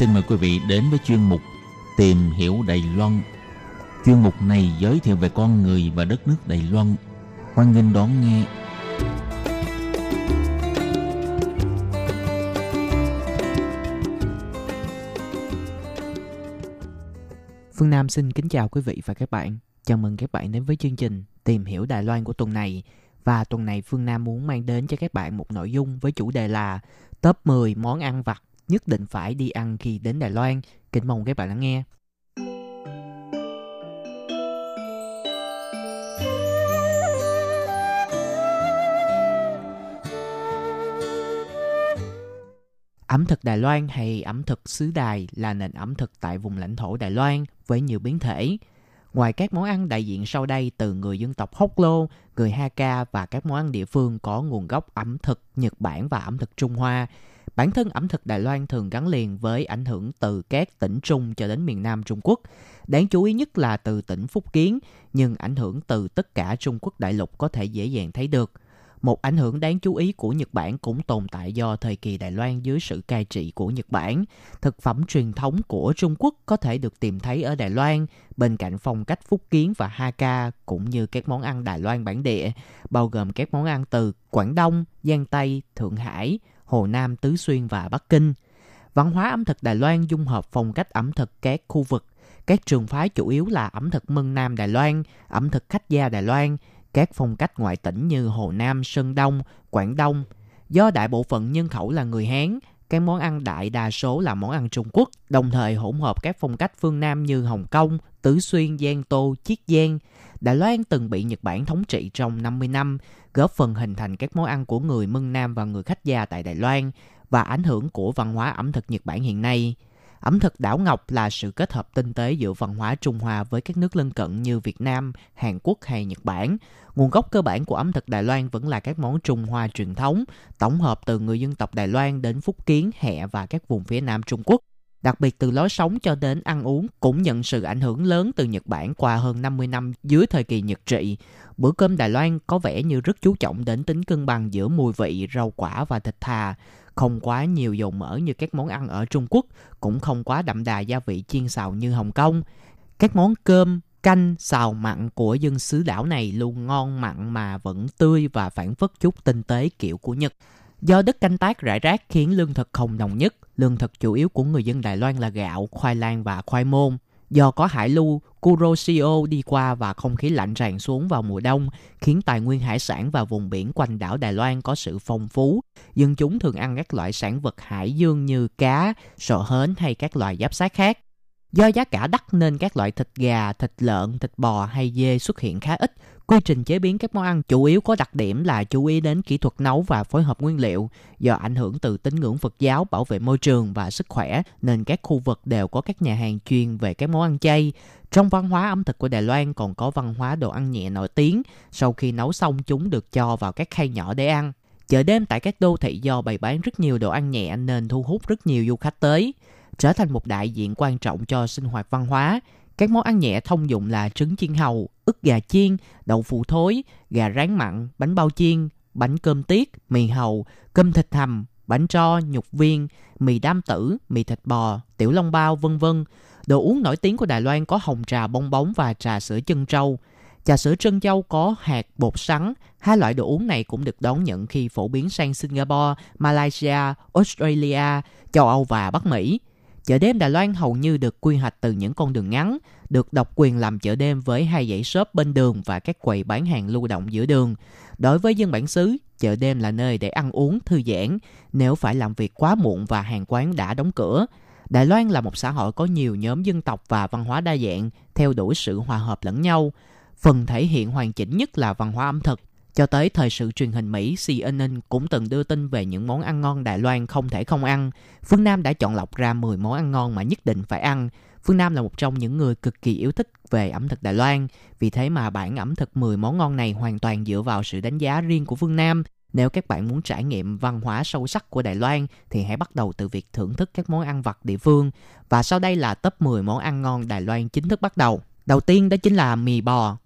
Xin mời quý vị đến với chuyên mục Tìm hiểu Đài Loan. Chuyên mục này giới thiệu về con người và đất nước Đài Loan. Hoan nghênh đón nghe. Phương Nam xin kính chào quý vị và các bạn. Chào mừng các bạn đến với chương trình Tìm hiểu Đài Loan của tuần này. Và tuần này Phương Nam muốn mang đến cho các bạn một nội dung với chủ đề là Top 10 món ăn vặt nhất định phải đi ăn khi đến Đài Loan. Kính mong các bạn lắng nghe. Ẩm thực Đài Loan hay ẩm thực xứ Đài là nền ẩm thực tại vùng lãnh thổ Đài Loan với nhiều biến thể. Ngoài các món ăn đại diện sau đây từ người dân tộc Hốc Lô, người Hakka và các món ăn địa phương có nguồn gốc ẩm thực Nhật Bản và ẩm thực Trung Hoa, bản thân ẩm thực Đài Loan thường gắn liền với ảnh hưởng từ các tỉnh Trung cho đến miền Nam Trung Quốc. Đáng chú ý nhất là từ tỉnh Phúc Kiến, nhưng ảnh hưởng từ tất cả Trung Quốc đại lục có thể dễ dàng thấy được. Một ảnh hưởng đáng chú ý của Nhật Bản cũng tồn tại do thời kỳ Đài Loan dưới sự cai trị của Nhật Bản. Thực phẩm truyền thống của Trung Quốc có thể được tìm thấy ở Đài Loan, bên cạnh phong cách phúc kiến và Hakka cũng như các món ăn Đài Loan bản địa, bao gồm các món ăn từ Quảng Đông, Giang Tây, Thượng Hải, Hồ Nam, Tứ Xuyên và Bắc Kinh. Văn hóa ẩm thực Đài Loan dung hợp phong cách ẩm thực các khu vực. Các trường phái chủ yếu là ẩm thực Mân Nam Đài Loan, ẩm thực khách gia Đài Loan, các phong cách ngoại tỉnh như Hồ Nam, Sơn Đông, Quảng Đông. Do đại bộ phận nhân khẩu là người Hán, các món ăn đại đa số là món ăn Trung Quốc, đồng thời hỗn hợp các phong cách phương Nam như Hồng Kông, Tứ Xuyên, Giang Tô, Chiết Giang. Đài Loan từng bị Nhật Bản thống trị trong 50 năm, góp phần hình thành các món ăn của người Mân Nam và người khách gia tại Đài Loan và ảnh hưởng của văn hóa ẩm thực Nhật Bản hiện nay. Ẩm thực đảo Ngọc là sự kết hợp tinh tế giữa văn hóa Trung Hoa với các nước lân cận như Việt Nam, Hàn Quốc hay Nhật Bản. Nguồn gốc cơ bản của ẩm thực Đài Loan vẫn là các món Trung Hoa truyền thống, tổng hợp từ người dân tộc Đài Loan đến Phúc Kiến, Hẹ và các vùng phía Nam Trung Quốc. Đặc biệt từ lối sống cho đến ăn uống cũng nhận sự ảnh hưởng lớn từ Nhật Bản qua hơn 50 năm dưới thời kỳ Nhật trị. Bữa cơm Đài Loan có vẻ như rất chú trọng đến tính cân bằng giữa mùi vị, rau quả và thịt thà. Không quá nhiều dầu mỡ như các món ăn ở Trung Quốc, cũng không quá đậm đà gia vị chiên xào như Hồng Kông. Các món cơm, canh, xào mặn của dân xứ đảo này luôn ngon mặn mà vẫn tươi và phản phất chút tinh tế kiểu của Nhật. Do đất canh tác rải rác khiến lương thực không đồng nhất, lương thực chủ yếu của người dân Đài Loan là gạo, khoai lang và khoai môn. Do có hải lưu Kuroshio đi qua và không khí lạnh tràn xuống vào mùa đông, khiến tài nguyên hải sản và vùng biển quanh đảo Đài Loan có sự phong phú. Dân chúng thường ăn các loại sản vật hải dương như cá, sò hến hay các loài giáp sát khác. Do giá cả đắt nên các loại thịt gà, thịt lợn, thịt bò hay dê xuất hiện khá ít. Quy trình chế biến các món ăn chủ yếu có đặc điểm là chú ý đến kỹ thuật nấu và phối hợp nguyên liệu. Do ảnh hưởng từ tín ngưỡng Phật giáo, bảo vệ môi trường và sức khỏe nên các khu vực đều có các nhà hàng chuyên về các món ăn chay. Trong văn hóa ẩm thực của Đài Loan còn có văn hóa đồ ăn nhẹ nổi tiếng. Sau khi nấu xong chúng được cho vào các khay nhỏ để ăn. Chợ đêm tại các đô thị do bày bán rất nhiều đồ ăn nhẹ nên thu hút rất nhiều du khách tới trở thành một đại diện quan trọng cho sinh hoạt văn hóa. Các món ăn nhẹ thông dụng là trứng chiên hầu, ức gà chiên, đậu phụ thối, gà rán mặn, bánh bao chiên, bánh cơm tiết, mì hầu, cơm thịt hầm, bánh tro, nhục viên, mì đam tử, mì thịt bò, tiểu long bao, vân vân. Đồ uống nổi tiếng của Đài Loan có hồng trà bong bóng và trà sữa chân trâu. Trà sữa trân châu có hạt bột sắn. Hai loại đồ uống này cũng được đón nhận khi phổ biến sang Singapore, Malaysia, Australia, châu Âu và Bắc Mỹ. Chợ đêm Đài Loan hầu như được quy hoạch từ những con đường ngắn, được độc quyền làm chợ đêm với hai dãy shop bên đường và các quầy bán hàng lưu động giữa đường. Đối với dân bản xứ, chợ đêm là nơi để ăn uống, thư giãn nếu phải làm việc quá muộn và hàng quán đã đóng cửa. Đài Loan là một xã hội có nhiều nhóm dân tộc và văn hóa đa dạng, theo đuổi sự hòa hợp lẫn nhau. Phần thể hiện hoàn chỉnh nhất là văn hóa ẩm thực. Cho tới thời sự truyền hình Mỹ, CNN cũng từng đưa tin về những món ăn ngon Đài Loan không thể không ăn. Phương Nam đã chọn lọc ra 10 món ăn ngon mà nhất định phải ăn. Phương Nam là một trong những người cực kỳ yêu thích về ẩm thực Đài Loan. Vì thế mà bản ẩm thực 10 món ngon này hoàn toàn dựa vào sự đánh giá riêng của Phương Nam. Nếu các bạn muốn trải nghiệm văn hóa sâu sắc của Đài Loan thì hãy bắt đầu từ việc thưởng thức các món ăn vặt địa phương. Và sau đây là top 10 món ăn ngon Đài Loan chính thức bắt đầu. Đầu tiên đó chính là mì bò.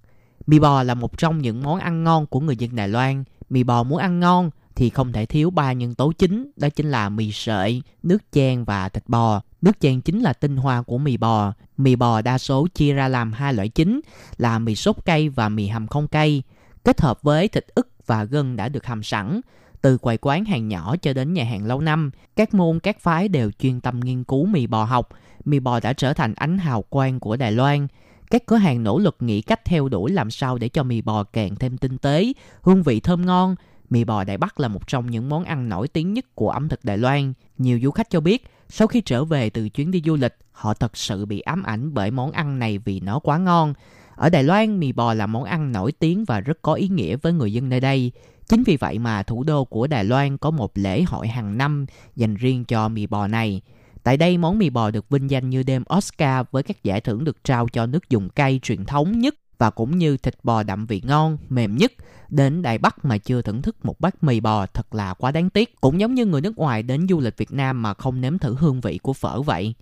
Mì bò là một trong những món ăn ngon của người dân Đài Loan. Mì bò muốn ăn ngon thì không thể thiếu ba nhân tố chính, đó chính là mì sợi, nước chan và thịt bò. Nước chan chính là tinh hoa của mì bò. Mì bò đa số chia ra làm hai loại chính là mì sốt cay và mì hầm không cay, kết hợp với thịt ức và gân đã được hầm sẵn. Từ quầy quán hàng nhỏ cho đến nhà hàng lâu năm, các môn các phái đều chuyên tâm nghiên cứu mì bò học. Mì bò đã trở thành ánh hào quang của Đài Loan. Các cửa hàng nỗ lực nghĩ cách theo đuổi làm sao để cho mì bò càng thêm tinh tế, hương vị thơm ngon. Mì bò Đài Bắc là một trong những món ăn nổi tiếng nhất của ẩm thực Đài Loan. Nhiều du khách cho biết, sau khi trở về từ chuyến đi du lịch, họ thật sự bị ám ảnh bởi món ăn này vì nó quá ngon. Ở Đài Loan, mì bò là món ăn nổi tiếng và rất có ý nghĩa với người dân nơi đây. Chính vì vậy mà thủ đô của Đài Loan có một lễ hội hàng năm dành riêng cho mì bò này. Tại đây, món mì bò được vinh danh như đêm Oscar với các giải thưởng được trao cho nước dùng cay truyền thống nhất và cũng như thịt bò đậm vị ngon, mềm nhất. Đến Đài Bắc mà chưa thưởng thức một bát mì bò thật là quá đáng tiếc. Cũng giống như người nước ngoài đến du lịch Việt Nam mà không nếm thử hương vị của phở vậy.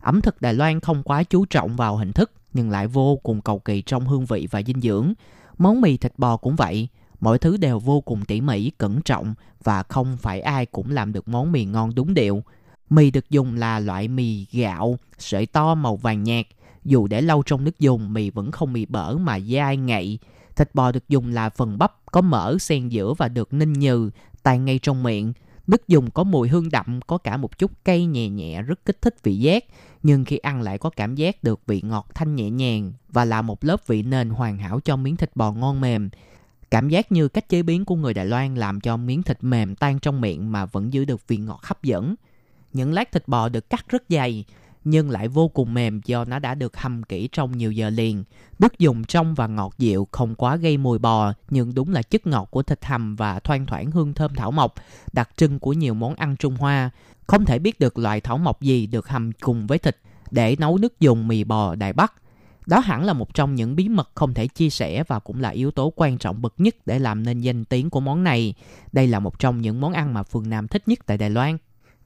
Ẩm thực Đài Loan không quá chú trọng vào hình thức nhưng lại vô cùng cầu kỳ trong hương vị và dinh dưỡng. Món mì thịt bò cũng vậy, mọi thứ đều vô cùng tỉ mỉ, cẩn trọng và không phải ai cũng làm được món mì ngon đúng điệu. Mì được dùng là loại mì gạo, sợi to màu vàng nhạt. Dù để lâu trong nước dùng, mì vẫn không bị bở mà dai ngậy. Thịt bò được dùng là phần bắp, có mỡ xen giữa và được ninh nhừ, tan ngay trong miệng. Nước dùng có mùi hương đậm, có cả một chút cay nhẹ nhẹ rất kích thích vị giác. Nhưng khi ăn lại có cảm giác được vị ngọt thanh nhẹ nhàng và là một lớp vị nền hoàn hảo cho miếng thịt bò ngon mềm. Cảm giác như cách chế biến của người Đài Loan làm cho miếng thịt mềm tan trong miệng mà vẫn giữ được vị ngọt hấp dẫn. Những lát thịt bò được cắt rất dày, nhưng lại vô cùng mềm do nó đã được hầm kỹ trong nhiều giờ liền. Nước dùng trong và ngọt dịu, không quá gây mùi bò, nhưng đúng là chất ngọt của thịt hầm và thoang thoảng hương thơm thảo mộc, đặc trưng của nhiều món ăn Trung Hoa. Không thể biết được loại thảo mộc gì được hầm cùng với thịt để nấu nước dùng mì bò Đài Bắc. Đó hẳn là một trong những bí mật không thể chia sẻ và cũng là yếu tố quan trọng bậc nhất để làm nên danh tiếng của món này. Đây là một trong những món ăn mà Phương Nam thích nhất tại Đài Loan.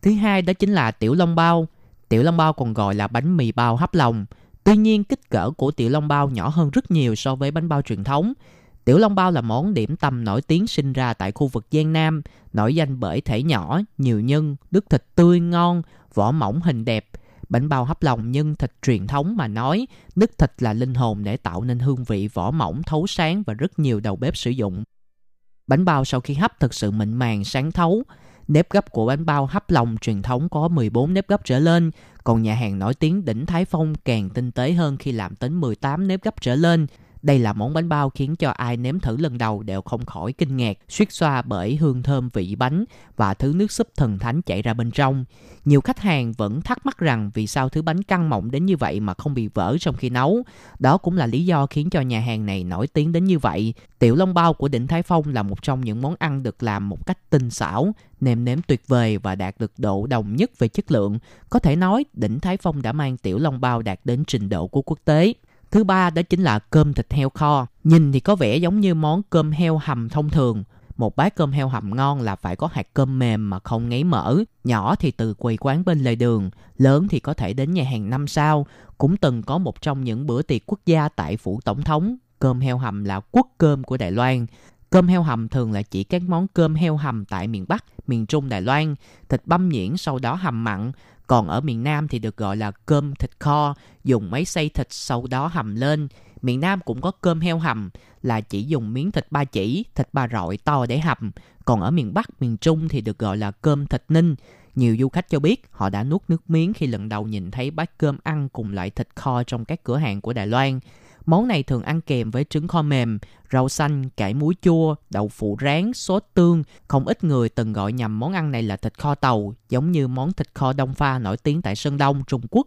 Thứ hai đó chính là tiểu long bao. Tiểu long bao còn gọi là bánh mì bao hấp lòng. Tuy nhiên kích cỡ của tiểu long bao nhỏ hơn rất nhiều so với bánh bao truyền thống. Tiểu long bao là món điểm tâm nổi tiếng sinh ra tại khu vực Giang Nam, nổi danh bởi thể nhỏ, nhiều nhân, đứt thịt tươi ngon, vỏ mỏng hình đẹp. Bánh bao hấp lòng nhân thịt truyền thống mà nói, nước thịt là linh hồn để tạo nên hương vị vỏ mỏng thấu sáng và rất nhiều đầu bếp sử dụng. Bánh bao sau khi hấp thực sự mịn màng, sáng thấu, Nếp gấp của bánh bao hấp lòng truyền thống có 14 nếp gấp trở lên, còn nhà hàng nổi tiếng đỉnh Thái Phong càng tinh tế hơn khi làm đến 18 nếp gấp trở lên. Đây là món bánh bao khiến cho ai nếm thử lần đầu đều không khỏi kinh ngạc, suýt xoa bởi hương thơm vị bánh và thứ nước súp thần thánh chảy ra bên trong. Nhiều khách hàng vẫn thắc mắc rằng vì sao thứ bánh căng mọng đến như vậy mà không bị vỡ trong khi nấu. Đó cũng là lý do khiến cho nhà hàng này nổi tiếng đến như vậy. Tiểu Long Bao của Đỉnh Thái Phong là một trong những món ăn được làm một cách tinh xảo, nêm nếm tuyệt vời và đạt được độ đồng nhất về chất lượng. Có thể nói, Đỉnh Thái Phong đã mang Tiểu Long Bao đạt đến trình độ của quốc tế. Thứ ba đó chính là cơm thịt heo kho. Nhìn thì có vẻ giống như món cơm heo hầm thông thường. Một bát cơm heo hầm ngon là phải có hạt cơm mềm mà không ngấy mỡ. Nhỏ thì từ quầy quán bên lề đường, lớn thì có thể đến nhà hàng năm sao. Cũng từng có một trong những bữa tiệc quốc gia tại phủ tổng thống. Cơm heo hầm là quốc cơm của Đài Loan. Cơm heo hầm thường là chỉ các món cơm heo hầm tại miền Bắc, miền Trung Đài Loan, thịt băm nhuyễn sau đó hầm mặn, còn ở miền Nam thì được gọi là cơm thịt kho, dùng máy xay thịt sau đó hầm lên. Miền Nam cũng có cơm heo hầm là chỉ dùng miếng thịt ba chỉ, thịt ba rọi to để hầm. Còn ở miền Bắc, miền Trung thì được gọi là cơm thịt ninh. Nhiều du khách cho biết họ đã nuốt nước miếng khi lần đầu nhìn thấy bát cơm ăn cùng loại thịt kho trong các cửa hàng của Đài Loan. Món này thường ăn kèm với trứng kho mềm, rau xanh, cải muối chua, đậu phụ rán, sốt tương. Không ít người từng gọi nhầm món ăn này là thịt kho tàu, giống như món thịt kho Đông Pha nổi tiếng tại Sơn Đông, Trung Quốc.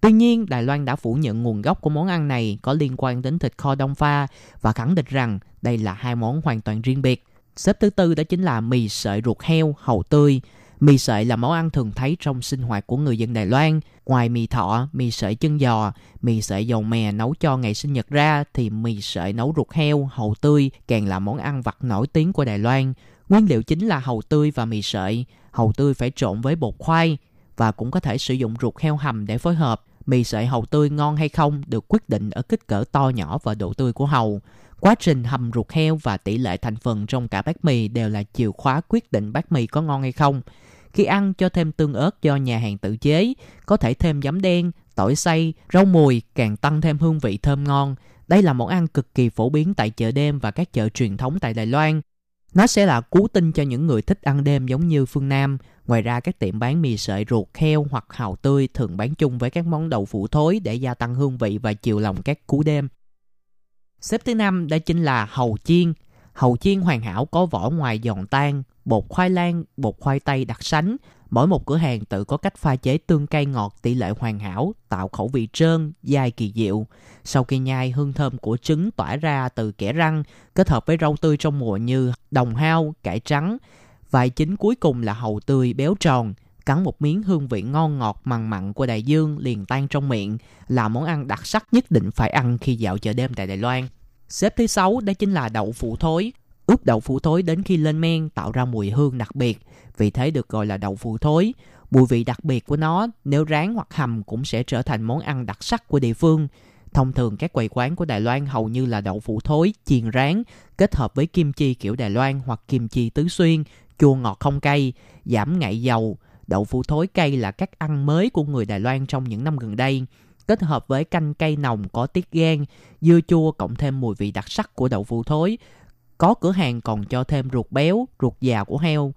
Tuy nhiên, Đài Loan đã phủ nhận nguồn gốc của món ăn này có liên quan đến thịt kho Đông Pha và khẳng định rằng đây là hai món hoàn toàn riêng biệt. Xếp thứ tư đó chính là mì sợi ruột heo, hầu tươi. Mì sợi là món ăn thường thấy trong sinh hoạt của người dân Đài Loan. Ngoài mì thọ, mì sợi chân giò, mì sợi dầu mè nấu cho ngày sinh nhật ra thì mì sợi nấu ruột heo, hầu tươi càng là món ăn vặt nổi tiếng của Đài Loan. Nguyên liệu chính là hầu tươi và mì sợi. Hầu tươi phải trộn với bột khoai và cũng có thể sử dụng ruột heo hầm để phối hợp. Mì sợi hầu tươi ngon hay không được quyết định ở kích cỡ to nhỏ và độ tươi của hầu. Quá trình hầm ruột heo và tỷ lệ thành phần trong cả bát mì đều là chìa khóa quyết định bát mì có ngon hay không. Khi ăn cho thêm tương ớt do nhà hàng tự chế, có thể thêm giấm đen, tỏi xay, rau mùi càng tăng thêm hương vị thơm ngon. Đây là món ăn cực kỳ phổ biến tại chợ đêm và các chợ truyền thống tại Đài Loan. Nó sẽ là cứu tinh cho những người thích ăn đêm giống như phương Nam. Ngoài ra các tiệm bán mì sợi ruột heo hoặc hào tươi thường bán chung với các món đậu phụ thối để gia tăng hương vị và chiều lòng các cú đêm. Xếp thứ năm đó chính là hầu chiên hầu chiên hoàn hảo có vỏ ngoài giòn tan, bột khoai lang, bột khoai tây đặc sánh. Mỗi một cửa hàng tự có cách pha chế tương cay ngọt tỷ lệ hoàn hảo, tạo khẩu vị trơn, dai kỳ diệu. Sau khi nhai, hương thơm của trứng tỏa ra từ kẽ răng, kết hợp với rau tươi trong mùa như đồng hao, cải trắng. Vài chính cuối cùng là hầu tươi béo tròn, cắn một miếng hương vị ngon ngọt mặn mặn của đại dương liền tan trong miệng là món ăn đặc sắc nhất định phải ăn khi dạo chợ đêm tại Đài Loan. Xếp thứ sáu đó chính là đậu phụ thối. Ướp đậu phụ thối đến khi lên men tạo ra mùi hương đặc biệt, vì thế được gọi là đậu phụ thối. Mùi vị đặc biệt của nó nếu rán hoặc hầm cũng sẽ trở thành món ăn đặc sắc của địa phương. Thông thường các quầy quán của Đài Loan hầu như là đậu phụ thối, chiên rán, kết hợp với kim chi kiểu Đài Loan hoặc kim chi tứ xuyên, chua ngọt không cay, giảm ngại dầu. Đậu phụ thối cay là cách ăn mới của người Đài Loan trong những năm gần đây kết hợp với canh cây nồng có tiết gan, dưa chua cộng thêm mùi vị đặc sắc của đậu phụ thối. Có cửa hàng còn cho thêm ruột béo, ruột già của heo.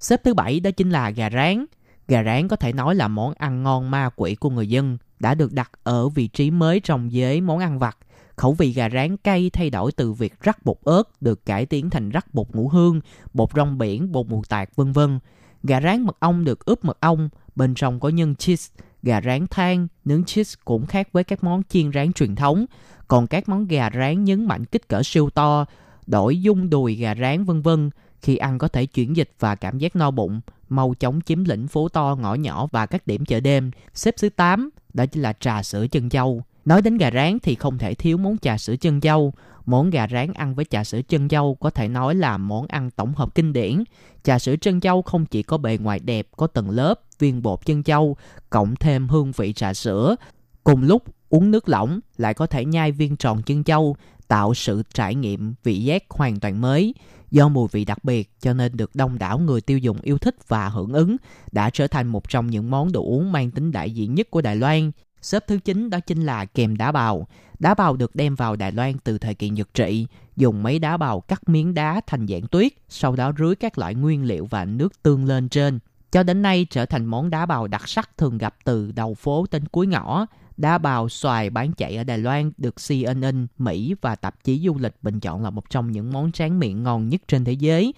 Xếp thứ bảy đó chính là gà rán. Gà rán có thể nói là món ăn ngon ma quỷ của người dân, đã được đặt ở vị trí mới trong giới món ăn vặt. Khẩu vị gà rán cay thay đổi từ việc rắc bột ớt được cải tiến thành rắc bột ngũ hương, bột rong biển, bột mù tạt vân vân. Gà rán mật ong được ướp mật ong, bên trong có nhân cheese, gà rán than, nướng cheese cũng khác với các món chiên rán truyền thống. Còn các món gà rán nhấn mạnh kích cỡ siêu to, đổi dung đùi gà rán vân vân. Khi ăn có thể chuyển dịch và cảm giác no bụng, mau chóng chiếm lĩnh phố to ngõ nhỏ và các điểm chợ đêm. Xếp thứ 8, đó chính là trà sữa chân châu. Nói đến gà rán thì không thể thiếu món trà sữa chân châu. Món gà rán ăn với trà sữa chân dâu có thể nói là món ăn tổng hợp kinh điển. Trà sữa chân dâu không chỉ có bề ngoài đẹp, có tầng lớp, viên bột chân dâu, cộng thêm hương vị trà sữa. Cùng lúc uống nước lỏng lại có thể nhai viên tròn chân dâu, tạo sự trải nghiệm vị giác hoàn toàn mới. Do mùi vị đặc biệt cho nên được đông đảo người tiêu dùng yêu thích và hưởng ứng, đã trở thành một trong những món đồ uống mang tính đại diện nhất của Đài Loan. Xếp thứ 9 đó chính là kèm đá bào. Đá bào được đem vào Đài Loan từ thời kỳ Nhật trị, dùng mấy đá bào cắt miếng đá thành dạng tuyết, sau đó rưới các loại nguyên liệu và nước tương lên trên. Cho đến nay trở thành món đá bào đặc sắc thường gặp từ đầu phố đến cuối ngõ. Đá bào xoài bán chạy ở Đài Loan được CNN, Mỹ và tạp chí du lịch bình chọn là một trong những món tráng miệng ngon nhất trên thế giới.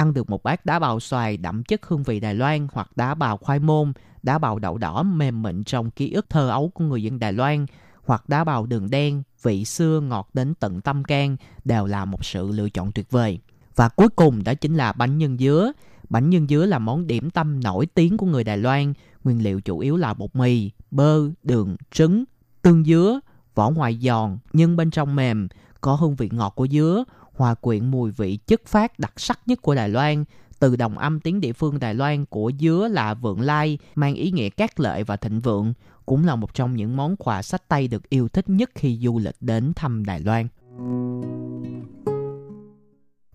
Ăn được một bát đá bào xoài đậm chất hương vị Đài Loan hoặc đá bào khoai môn, đá bào đậu đỏ mềm mịn trong ký ức thơ ấu của người dân Đài Loan hoặc đá bào đường đen, vị xưa ngọt đến tận tâm can đều là một sự lựa chọn tuyệt vời. Và cuối cùng đó chính là bánh nhân dứa. Bánh nhân dứa là món điểm tâm nổi tiếng của người Đài Loan. Nguyên liệu chủ yếu là bột mì, bơ, đường, trứng, tương dứa, vỏ ngoài giòn nhưng bên trong mềm, có hương vị ngọt của dứa, hòa quyện mùi vị chất phát đặc sắc nhất của Đài Loan. Từ đồng âm tiếng địa phương Đài Loan của dứa là vượng lai, mang ý nghĩa cát lợi và thịnh vượng, cũng là một trong những món quà sách tay được yêu thích nhất khi du lịch đến thăm Đài Loan.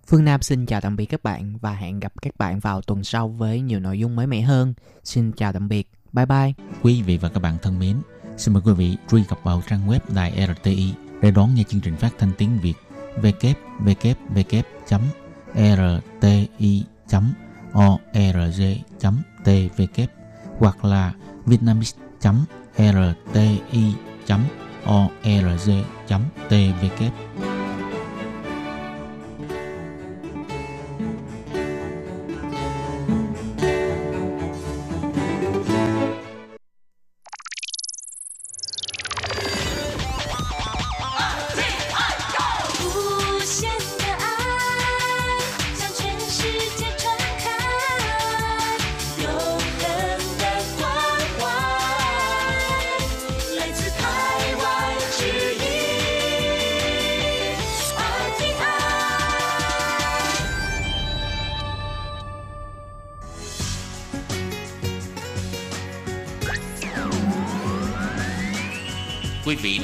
Phương Nam xin chào tạm biệt các bạn và hẹn gặp các bạn vào tuần sau với nhiều nội dung mới mẻ hơn. Xin chào tạm biệt. Bye bye. Quý vị và các bạn thân mến, xin mời quý vị truy cập vào trang web Đài RTI để đón nghe chương trình phát thanh tiếng Việt www.rti.org.tv hoặc là vietnamese.rti.org.tvk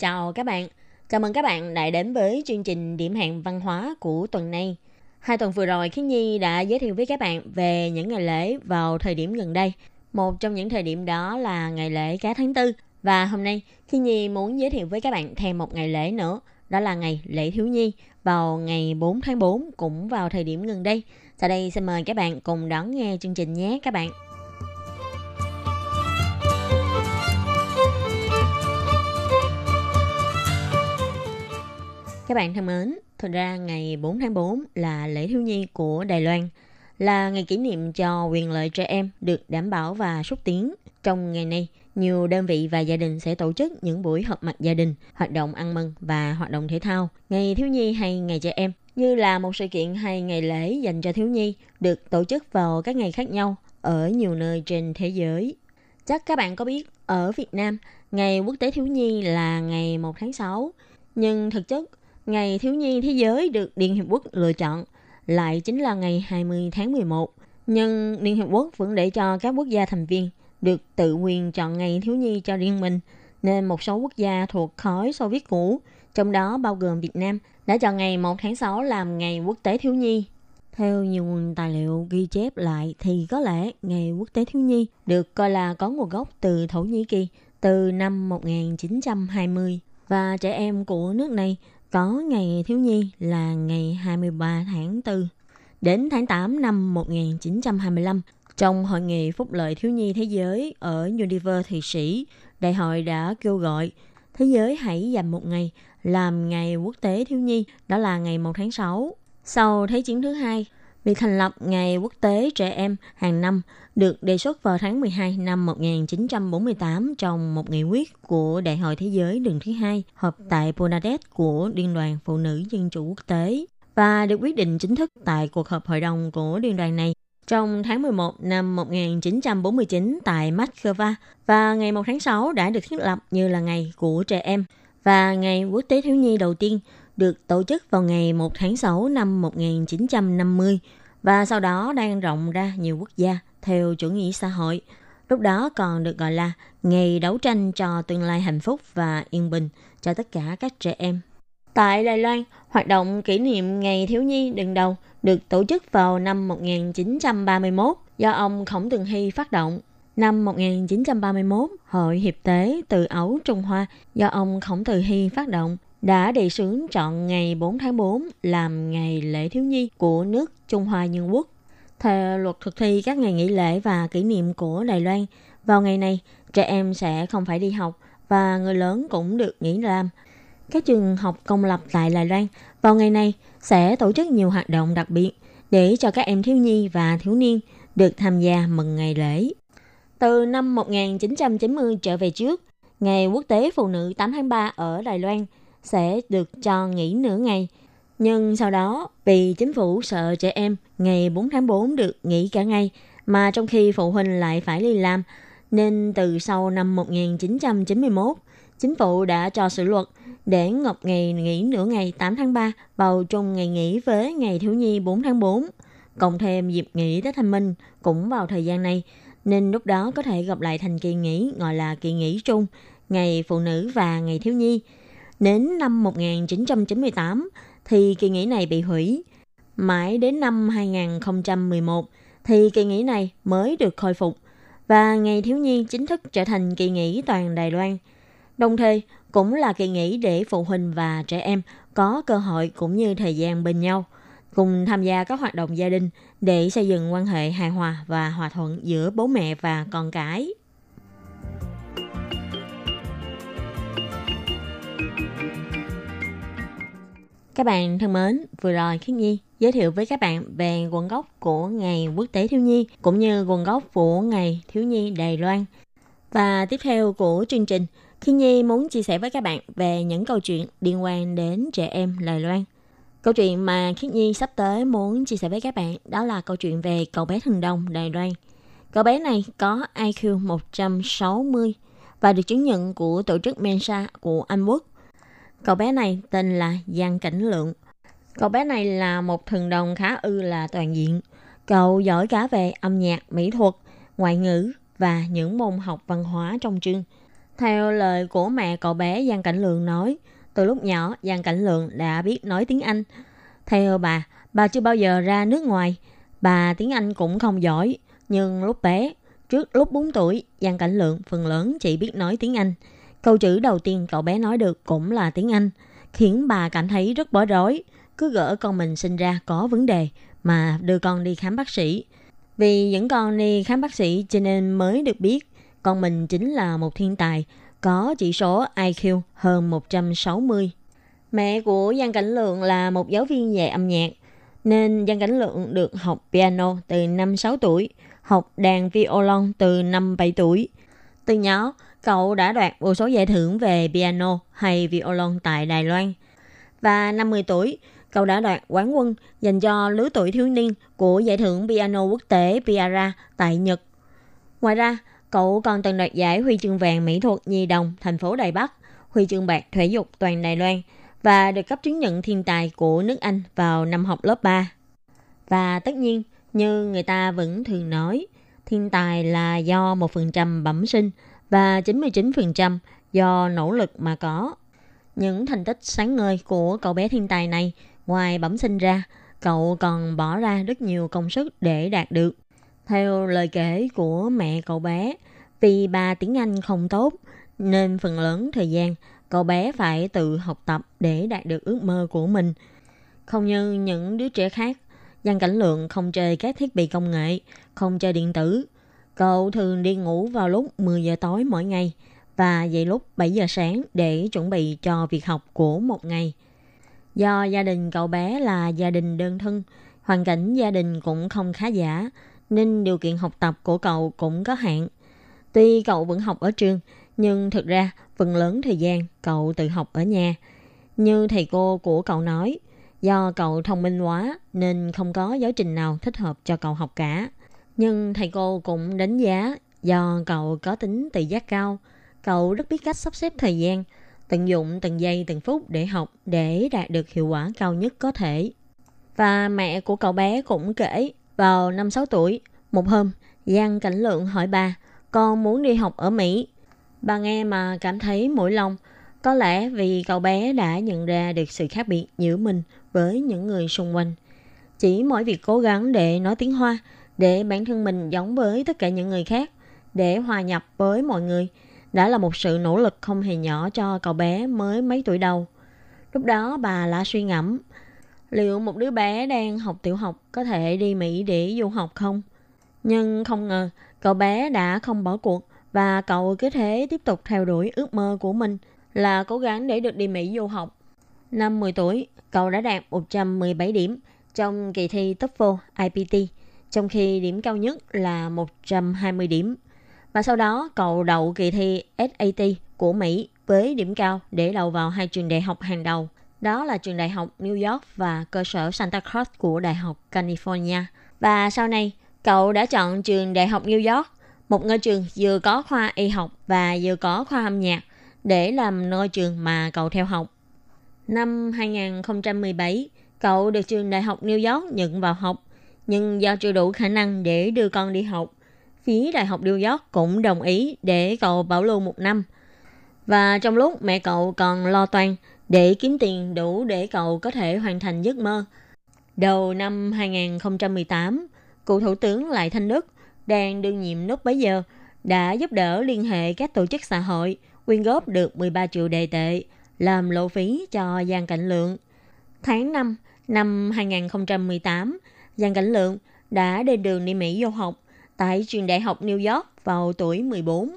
Chào các bạn. Chào mừng các bạn đã đến với chương trình điểm hẹn văn hóa của tuần này. Hai tuần vừa rồi, Khiến Nhi đã giới thiệu với các bạn về những ngày lễ vào thời điểm gần đây. Một trong những thời điểm đó là ngày lễ cá tháng tư. Và hôm nay, Khiến Nhi muốn giới thiệu với các bạn thêm một ngày lễ nữa. Đó là ngày lễ thiếu nhi vào ngày 4 tháng 4 cũng vào thời điểm gần đây. Sau đây xin mời các bạn cùng đón nghe chương trình nhé các bạn. Các bạn thân mến, thực ra ngày 4 tháng 4 là lễ thiếu nhi của Đài Loan, là ngày kỷ niệm cho quyền lợi trẻ em được đảm bảo và xúc tiến. Trong ngày này, nhiều đơn vị và gia đình sẽ tổ chức những buổi họp mặt gia đình, hoạt động ăn mừng và hoạt động thể thao. Ngày thiếu nhi hay ngày trẻ em như là một sự kiện hay ngày lễ dành cho thiếu nhi được tổ chức vào các ngày khác nhau ở nhiều nơi trên thế giới. Chắc các bạn có biết ở Việt Nam, ngày quốc tế thiếu nhi là ngày 1 tháng 6, nhưng thực chất Ngày Thiếu nhi Thế giới được Liên Hiệp Quốc lựa chọn lại chính là ngày 20 tháng 11. Nhưng Liên Hiệp Quốc vẫn để cho các quốc gia thành viên được tự quyền chọn ngày Thiếu nhi cho riêng mình, nên một số quốc gia thuộc khối Xô Viết cũ, trong đó bao gồm Việt Nam, đã chọn ngày 1 tháng 6 làm ngày quốc tế thiếu nhi. Theo nhiều nguồn tài liệu ghi chép lại thì có lẽ ngày quốc tế thiếu nhi được coi là có nguồn gốc từ Thổ Nhĩ Kỳ từ năm 1920 và trẻ em của nước này có ngày thiếu nhi là ngày 23 tháng 4. Đến tháng 8 năm 1925, trong Hội nghị Phúc lợi Thiếu nhi Thế giới ở Geneva, Thụy Sĩ, đại hội đã kêu gọi thế giới hãy dành một ngày làm ngày quốc tế thiếu nhi, đó là ngày 1 tháng 6. Sau Thế chiến thứ hai, việc thành lập Ngày Quốc tế Trẻ Em hàng năm được đề xuất vào tháng 12 năm 1948 trong một nghị quyết của Đại hội Thế giới lần thứ hai họp tại Bernadette của Liên đoàn Phụ nữ Dân chủ Quốc tế và được quyết định chính thức tại cuộc họp hội đồng của liên đoàn này trong tháng 11 năm 1949 tại Moscow và ngày 1 tháng 6 đã được thiết lập như là ngày của trẻ em và ngày quốc tế thiếu nhi đầu tiên được tổ chức vào ngày 1 tháng 6 năm 1950 và sau đó đang rộng ra nhiều quốc gia theo chủ nghĩa xã hội. Lúc đó còn được gọi là Ngày đấu tranh cho tương lai hạnh phúc và yên bình cho tất cả các trẻ em. Tại Đài Loan, hoạt động kỷ niệm Ngày Thiếu Nhi đừng đầu được tổ chức vào năm 1931 do ông Khổng Tường Hy phát động. Năm 1931, Hội Hiệp tế từ Ấu Trung Hoa do ông Khổng Từ Hy phát động đã đề xướng chọn ngày 4 tháng 4 làm ngày lễ thiếu nhi của nước Trung Hoa Nhân Quốc. Theo luật thực thi các ngày nghỉ lễ và kỷ niệm của Đài Loan, vào ngày này, trẻ em sẽ không phải đi học và người lớn cũng được nghỉ làm. Các trường học công lập tại Đài Loan vào ngày này sẽ tổ chức nhiều hoạt động đặc biệt để cho các em thiếu nhi và thiếu niên được tham gia mừng ngày lễ. Từ năm 1990 trở về trước, Ngày Quốc tế Phụ nữ 8 tháng 3 ở Đài Loan sẽ được cho nghỉ nửa ngày. Nhưng sau đó, vì chính phủ sợ trẻ em ngày 4 tháng 4 được nghỉ cả ngày, mà trong khi phụ huynh lại phải đi làm, nên từ sau năm 1991, chính phủ đã cho sự luật để ngọc ngày nghỉ nửa ngày 8 tháng 3 vào trong ngày nghỉ với ngày thiếu nhi 4 tháng 4. Cộng thêm dịp nghỉ Tết Thanh Minh cũng vào thời gian này, nên lúc đó có thể gặp lại thành kỳ nghỉ gọi là kỳ nghỉ chung ngày phụ nữ và ngày thiếu nhi. Đến năm 1998 thì kỳ nghỉ này bị hủy. Mãi đến năm 2011 thì kỳ nghỉ này mới được khôi phục và ngày thiếu nhi chính thức trở thành kỳ nghỉ toàn Đài Loan. Đồng thời, cũng là kỳ nghỉ để phụ huynh và trẻ em có cơ hội cũng như thời gian bên nhau, cùng tham gia các hoạt động gia đình để xây dựng quan hệ hài hòa và hòa thuận giữa bố mẹ và con cái. Các bạn thân mến, vừa rồi Khiết Nhi giới thiệu với các bạn về nguồn gốc của Ngày Quốc tế Thiếu Nhi cũng như nguồn gốc của Ngày Thiếu Nhi Đài Loan. Và tiếp theo của chương trình, Khiết Nhi muốn chia sẻ với các bạn về những câu chuyện liên quan đến trẻ em Đài Loan. Câu chuyện mà Khiết Nhi sắp tới muốn chia sẻ với các bạn đó là câu chuyện về cậu bé thần đồng Đài Loan. Cậu bé này có IQ 160 và được chứng nhận của tổ chức Mensa của Anh Quốc. Cậu bé này tên là Giang Cảnh Lượng. Cậu bé này là một thần đồng khá ư là toàn diện. Cậu giỏi cả về âm nhạc, mỹ thuật, ngoại ngữ và những môn học văn hóa trong trường. Theo lời của mẹ cậu bé Giang Cảnh Lượng nói, từ lúc nhỏ Giang Cảnh Lượng đã biết nói tiếng Anh. Theo bà, bà chưa bao giờ ra nước ngoài. Bà tiếng Anh cũng không giỏi. Nhưng lúc bé, trước lúc 4 tuổi, Giang Cảnh Lượng phần lớn chỉ biết nói tiếng Anh. Câu chữ đầu tiên cậu bé nói được cũng là tiếng Anh, khiến bà cảm thấy rất bối rối. Cứ gỡ con mình sinh ra có vấn đề mà đưa con đi khám bác sĩ. Vì những con đi khám bác sĩ cho nên mới được biết con mình chính là một thiên tài, có chỉ số IQ hơn 160. Mẹ của Giang Cảnh Lượng là một giáo viên dạy âm nhạc, nên Giang Cảnh Lượng được học piano từ năm 6 tuổi, học đàn violon từ năm 7 tuổi. Từ nhỏ, cậu đã đoạt vô số giải thưởng về piano hay violon tại Đài Loan. Và năm 10 tuổi, cậu đã đoạt quán quân dành cho lứa tuổi thiếu niên của giải thưởng piano quốc tế Piara tại Nhật. Ngoài ra, cậu còn từng đoạt giải huy chương vàng mỹ thuật nhi đồng thành phố Đài Bắc, huy chương bạc thể dục toàn Đài Loan và được cấp chứng nhận thiên tài của nước Anh vào năm học lớp 3. Và tất nhiên, như người ta vẫn thường nói, thiên tài là do 1% bẩm sinh và 99% do nỗ lực mà có. Những thành tích sáng ngời của cậu bé thiên tài này, ngoài bẩm sinh ra, cậu còn bỏ ra rất nhiều công sức để đạt được. Theo lời kể của mẹ cậu bé, vì bà tiếng Anh không tốt, nên phần lớn thời gian cậu bé phải tự học tập để đạt được ước mơ của mình. Không như những đứa trẻ khác, Giang Cảnh Lượng không chơi các thiết bị công nghệ, không chơi điện tử. Cậu thường đi ngủ vào lúc 10 giờ tối mỗi ngày và dậy lúc 7 giờ sáng để chuẩn bị cho việc học của một ngày. Do gia đình cậu bé là gia đình đơn thân, hoàn cảnh gia đình cũng không khá giả, nên điều kiện học tập của cậu cũng có hạn. Tuy cậu vẫn học ở trường, nhưng thực ra phần lớn thời gian cậu tự học ở nhà. Như thầy cô của cậu nói, do cậu thông minh quá nên không có giáo trình nào thích hợp cho cậu học cả. Nhưng thầy cô cũng đánh giá do cậu có tính tự giác cao, cậu rất biết cách sắp xếp thời gian, tận dụng từng giây từng phút để học để đạt được hiệu quả cao nhất có thể. Và mẹ của cậu bé cũng kể, vào năm 6 tuổi, một hôm, Giang Cảnh Lượng hỏi bà, con muốn đi học ở Mỹ. Bà nghe mà cảm thấy mũi lòng, có lẽ vì cậu bé đã nhận ra được sự khác biệt giữa mình với những người xung quanh. Chỉ mỗi việc cố gắng để nói tiếng Hoa, để bản thân mình giống với tất cả những người khác, để hòa nhập với mọi người, đã là một sự nỗ lực không hề nhỏ cho cậu bé mới mấy tuổi đầu. Lúc đó bà đã suy ngẫm, liệu một đứa bé đang học tiểu học có thể đi Mỹ để du học không? Nhưng không ngờ, cậu bé đã không bỏ cuộc và cậu cứ thế tiếp tục theo đuổi ước mơ của mình là cố gắng để được đi Mỹ du học. Năm 10 tuổi, cậu đã đạt 117 điểm trong kỳ thi TOEFL IPT, trong khi điểm cao nhất là 120 điểm. Và sau đó, cậu đậu kỳ thi SAT của Mỹ với điểm cao để đậu vào hai trường đại học hàng đầu. Đó là trường đại học New York và cơ sở Santa Cruz của Đại học California. Và sau này, cậu đã chọn trường Đại học New York, một ngôi trường vừa có khoa y học và vừa có khoa âm nhạc, để làm nơi trường mà cậu theo học. Năm 2017, cậu được trường Đại học New York nhận vào học, nhưng do chưa đủ khả năng để đưa con đi học, phía Đại học New York cũng đồng ý để cậu bảo lưu một năm. Và trong lúc mẹ cậu còn lo toan để kiếm tiền đủ để cậu có thể hoàn thành giấc mơ. Đầu năm 2018, cựu thủ tướng Lại Thanh Đức đang đương nhiệm lúc bấy giờ đã giúp đỡ liên hệ các tổ chức xã hội quyên góp được 13 triệu đề tệ làm lộ phí cho Giang Cảnh Lượng. Tháng 5 năm 2018, Giang Cảnh Lượng đã lên đường đi Mỹ du học tại trường đại học New York vào tuổi 14.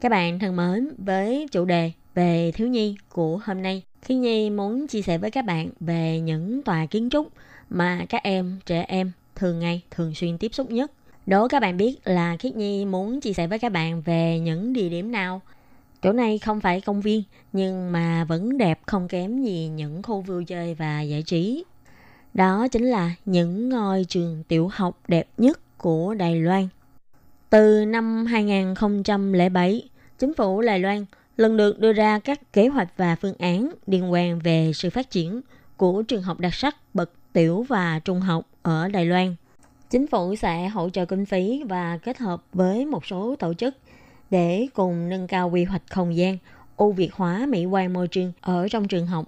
Các bạn thân mến, với chủ đề về thiếu nhi của hôm nay, Khi Nhi muốn chia sẻ với các bạn về những tòa kiến trúc mà các em, trẻ em thường ngày thường xuyên tiếp xúc nhất. Đố các bạn biết là Khiết Nhi muốn chia sẻ với các bạn về những địa điểm nào. Chỗ này không phải công viên, nhưng mà vẫn đẹp không kém gì những khu vui chơi và giải trí. Đó chính là những ngôi trường tiểu học đẹp nhất của Đài Loan. Từ năm 2007, chính phủ Đài Loan lần lượt đưa ra các kế hoạch và phương án liên quan về sự phát triển của trường học đặc sắc bậc tiểu và trung học ở Đài Loan. Chính phủ sẽ hỗ trợ kinh phí và kết hợp với một số tổ chức để cùng nâng cao quy hoạch không gian, ưu việt hóa mỹ quan môi trường ở trong trường học.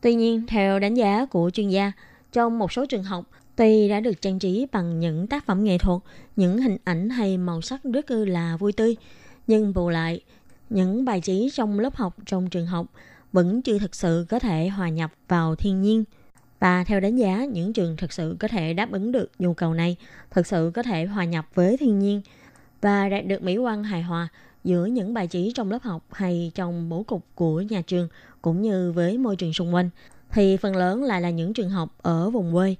Tuy nhiên, theo đánh giá của chuyên gia, trong một số trường học, tuy đã được trang trí bằng những tác phẩm nghệ thuật, những hình ảnh hay màu sắc rất là vui tươi, nhưng bù lại, những bài trí trong lớp học trong trường học vẫn chưa thực sự có thể hòa nhập vào thiên nhiên. Và theo đánh giá, những trường thực sự có thể đáp ứng được nhu cầu này, thực sự có thể hòa nhập với thiên nhiên và đạt được mỹ quan hài hòa giữa những bài trí trong lớp học hay trong bố cục của nhà trường cũng như với môi trường xung quanh thì phần lớn lại là những trường học ở vùng quê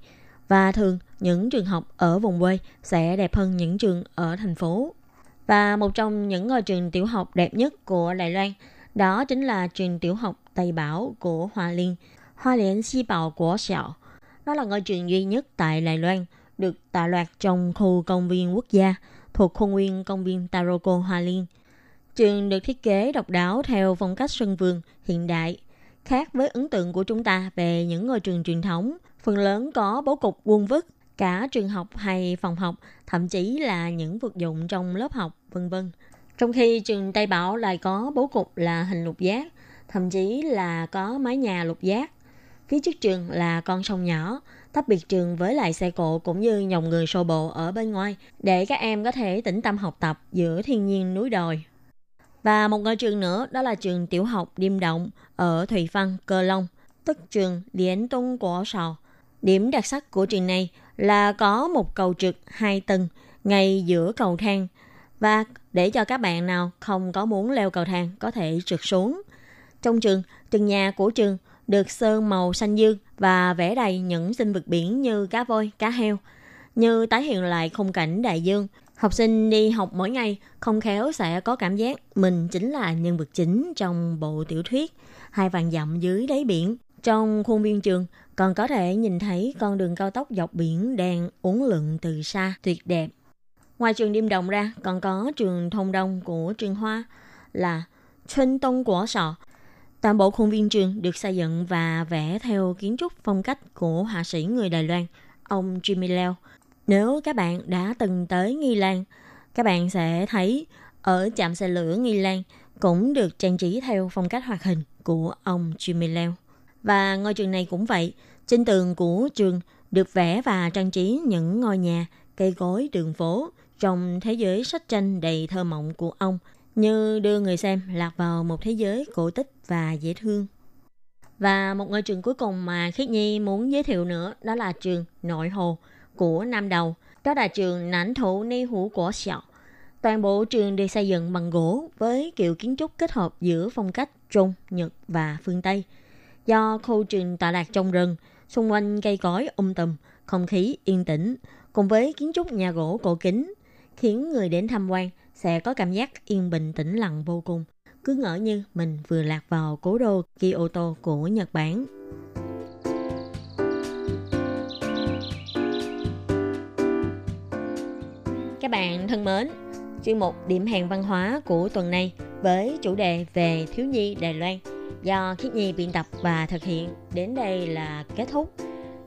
và thường những trường học ở vùng quê sẽ đẹp hơn những trường ở thành phố. Và một trong những ngôi trường tiểu học đẹp nhất của Đài Loan đó chính là trường tiểu học Tây Bảo của Hoa Liên, Hoa Liên Si Bảo của Sẹo. Nó là ngôi trường duy nhất tại Đài Loan, được tọa lạc trong khu công viên quốc gia thuộc khuôn viên công viên Taroko Hoa Liên. Trường được thiết kế độc đáo theo phong cách sân vườn hiện đại, khác với ấn tượng của chúng ta về những ngôi trường truyền thống, phần lớn có bố cục vuông vức, cả trường học hay phòng học, thậm chí là những vật dụng trong lớp học, vân vân. Trong khi trường Tây Bảo lại có bố cục là hình lục giác, thậm chí là có mái nhà lục giác. Phía trước trường là con sông nhỏ, tách biệt trường với lại xe cộ cũng như dòng người xô bộ ở bên ngoài để các em có thể tĩnh tâm học tập giữa thiên nhiên núi đồi. Và một ngôi trường nữa đó là trường tiểu học Điềm Động ở Thủy Văn, Cơ Long, tức trường Điển Tung của Sò. Điểm đặc sắc của trường này là có một cầu trực hai tầng ngay giữa cầu thang và để cho các bạn nào không có muốn leo cầu thang có thể trượt xuống. Trong trường, từng nhà của trường được sơn màu xanh dương và vẽ đầy những sinh vật biển như cá voi, cá heo, như tái hiện lại khung cảnh đại dương. Học sinh đi học mỗi ngày không khéo sẽ có cảm giác mình chính là nhân vật chính trong bộ tiểu thuyết Hai vàng dặm dưới đáy biển. Trong khuôn viên trường còn có thể nhìn thấy con đường cao tốc dọc biển đang uốn lượn từ xa tuyệt đẹp. Ngoài trường Điềm Đồng ra còn có trường Thông Đông của trường Hoa là Xuân Tông của Sọ Toàn bộ khuôn viên trường được xây dựng và vẽ theo kiến trúc phong cách của họa sĩ người Đài Loan, ông Jimmy Leo. Nếu các bạn đã từng tới Nghi Lan, các bạn sẽ thấy ở trạm xe lửa Nghi Lan cũng được trang trí theo phong cách hoạt hình của ông Jimmy Leo. Và ngôi trường này cũng vậy, trên tường của trường được vẽ và trang trí những ngôi nhà, cây cối, đường phố trong thế giới sách tranh đầy thơ mộng của ông như đưa người xem lạc vào một thế giới cổ tích và dễ thương. Và một ngôi trường cuối cùng mà Khiết Nhi muốn giới thiệu nữa đó là trường Nội Hồ của Nam Đầu. Đó là trường nảnh Thủ Ni Hữu của Sẹo. Toàn bộ trường được xây dựng bằng gỗ với kiểu kiến trúc kết hợp giữa phong cách Trung, Nhật và phương Tây. Do khu trường tọa lạc trong rừng, xung quanh cây cối um tùm, không khí yên tĩnh, cùng với kiến trúc nhà gỗ cổ kính, khiến người đến tham quan sẽ có cảm giác yên bình tĩnh lặng vô cùng, cứ ngỡ như mình vừa lạc vào cố đô Kyoto của Nhật Bản. các bạn thân mến, chuyên mục điểm hẹn văn hóa của tuần này với chủ đề về thiếu nhi Đài Loan do Khiết Nhi biên tập và thực hiện đến đây là kết thúc.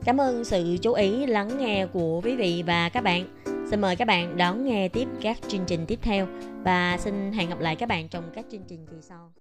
Cảm ơn sự chú ý lắng nghe của quý vị và các bạn. Xin mời các bạn đón nghe tiếp các chương trình tiếp theo và xin hẹn gặp lại các bạn trong các chương trình kỳ sau.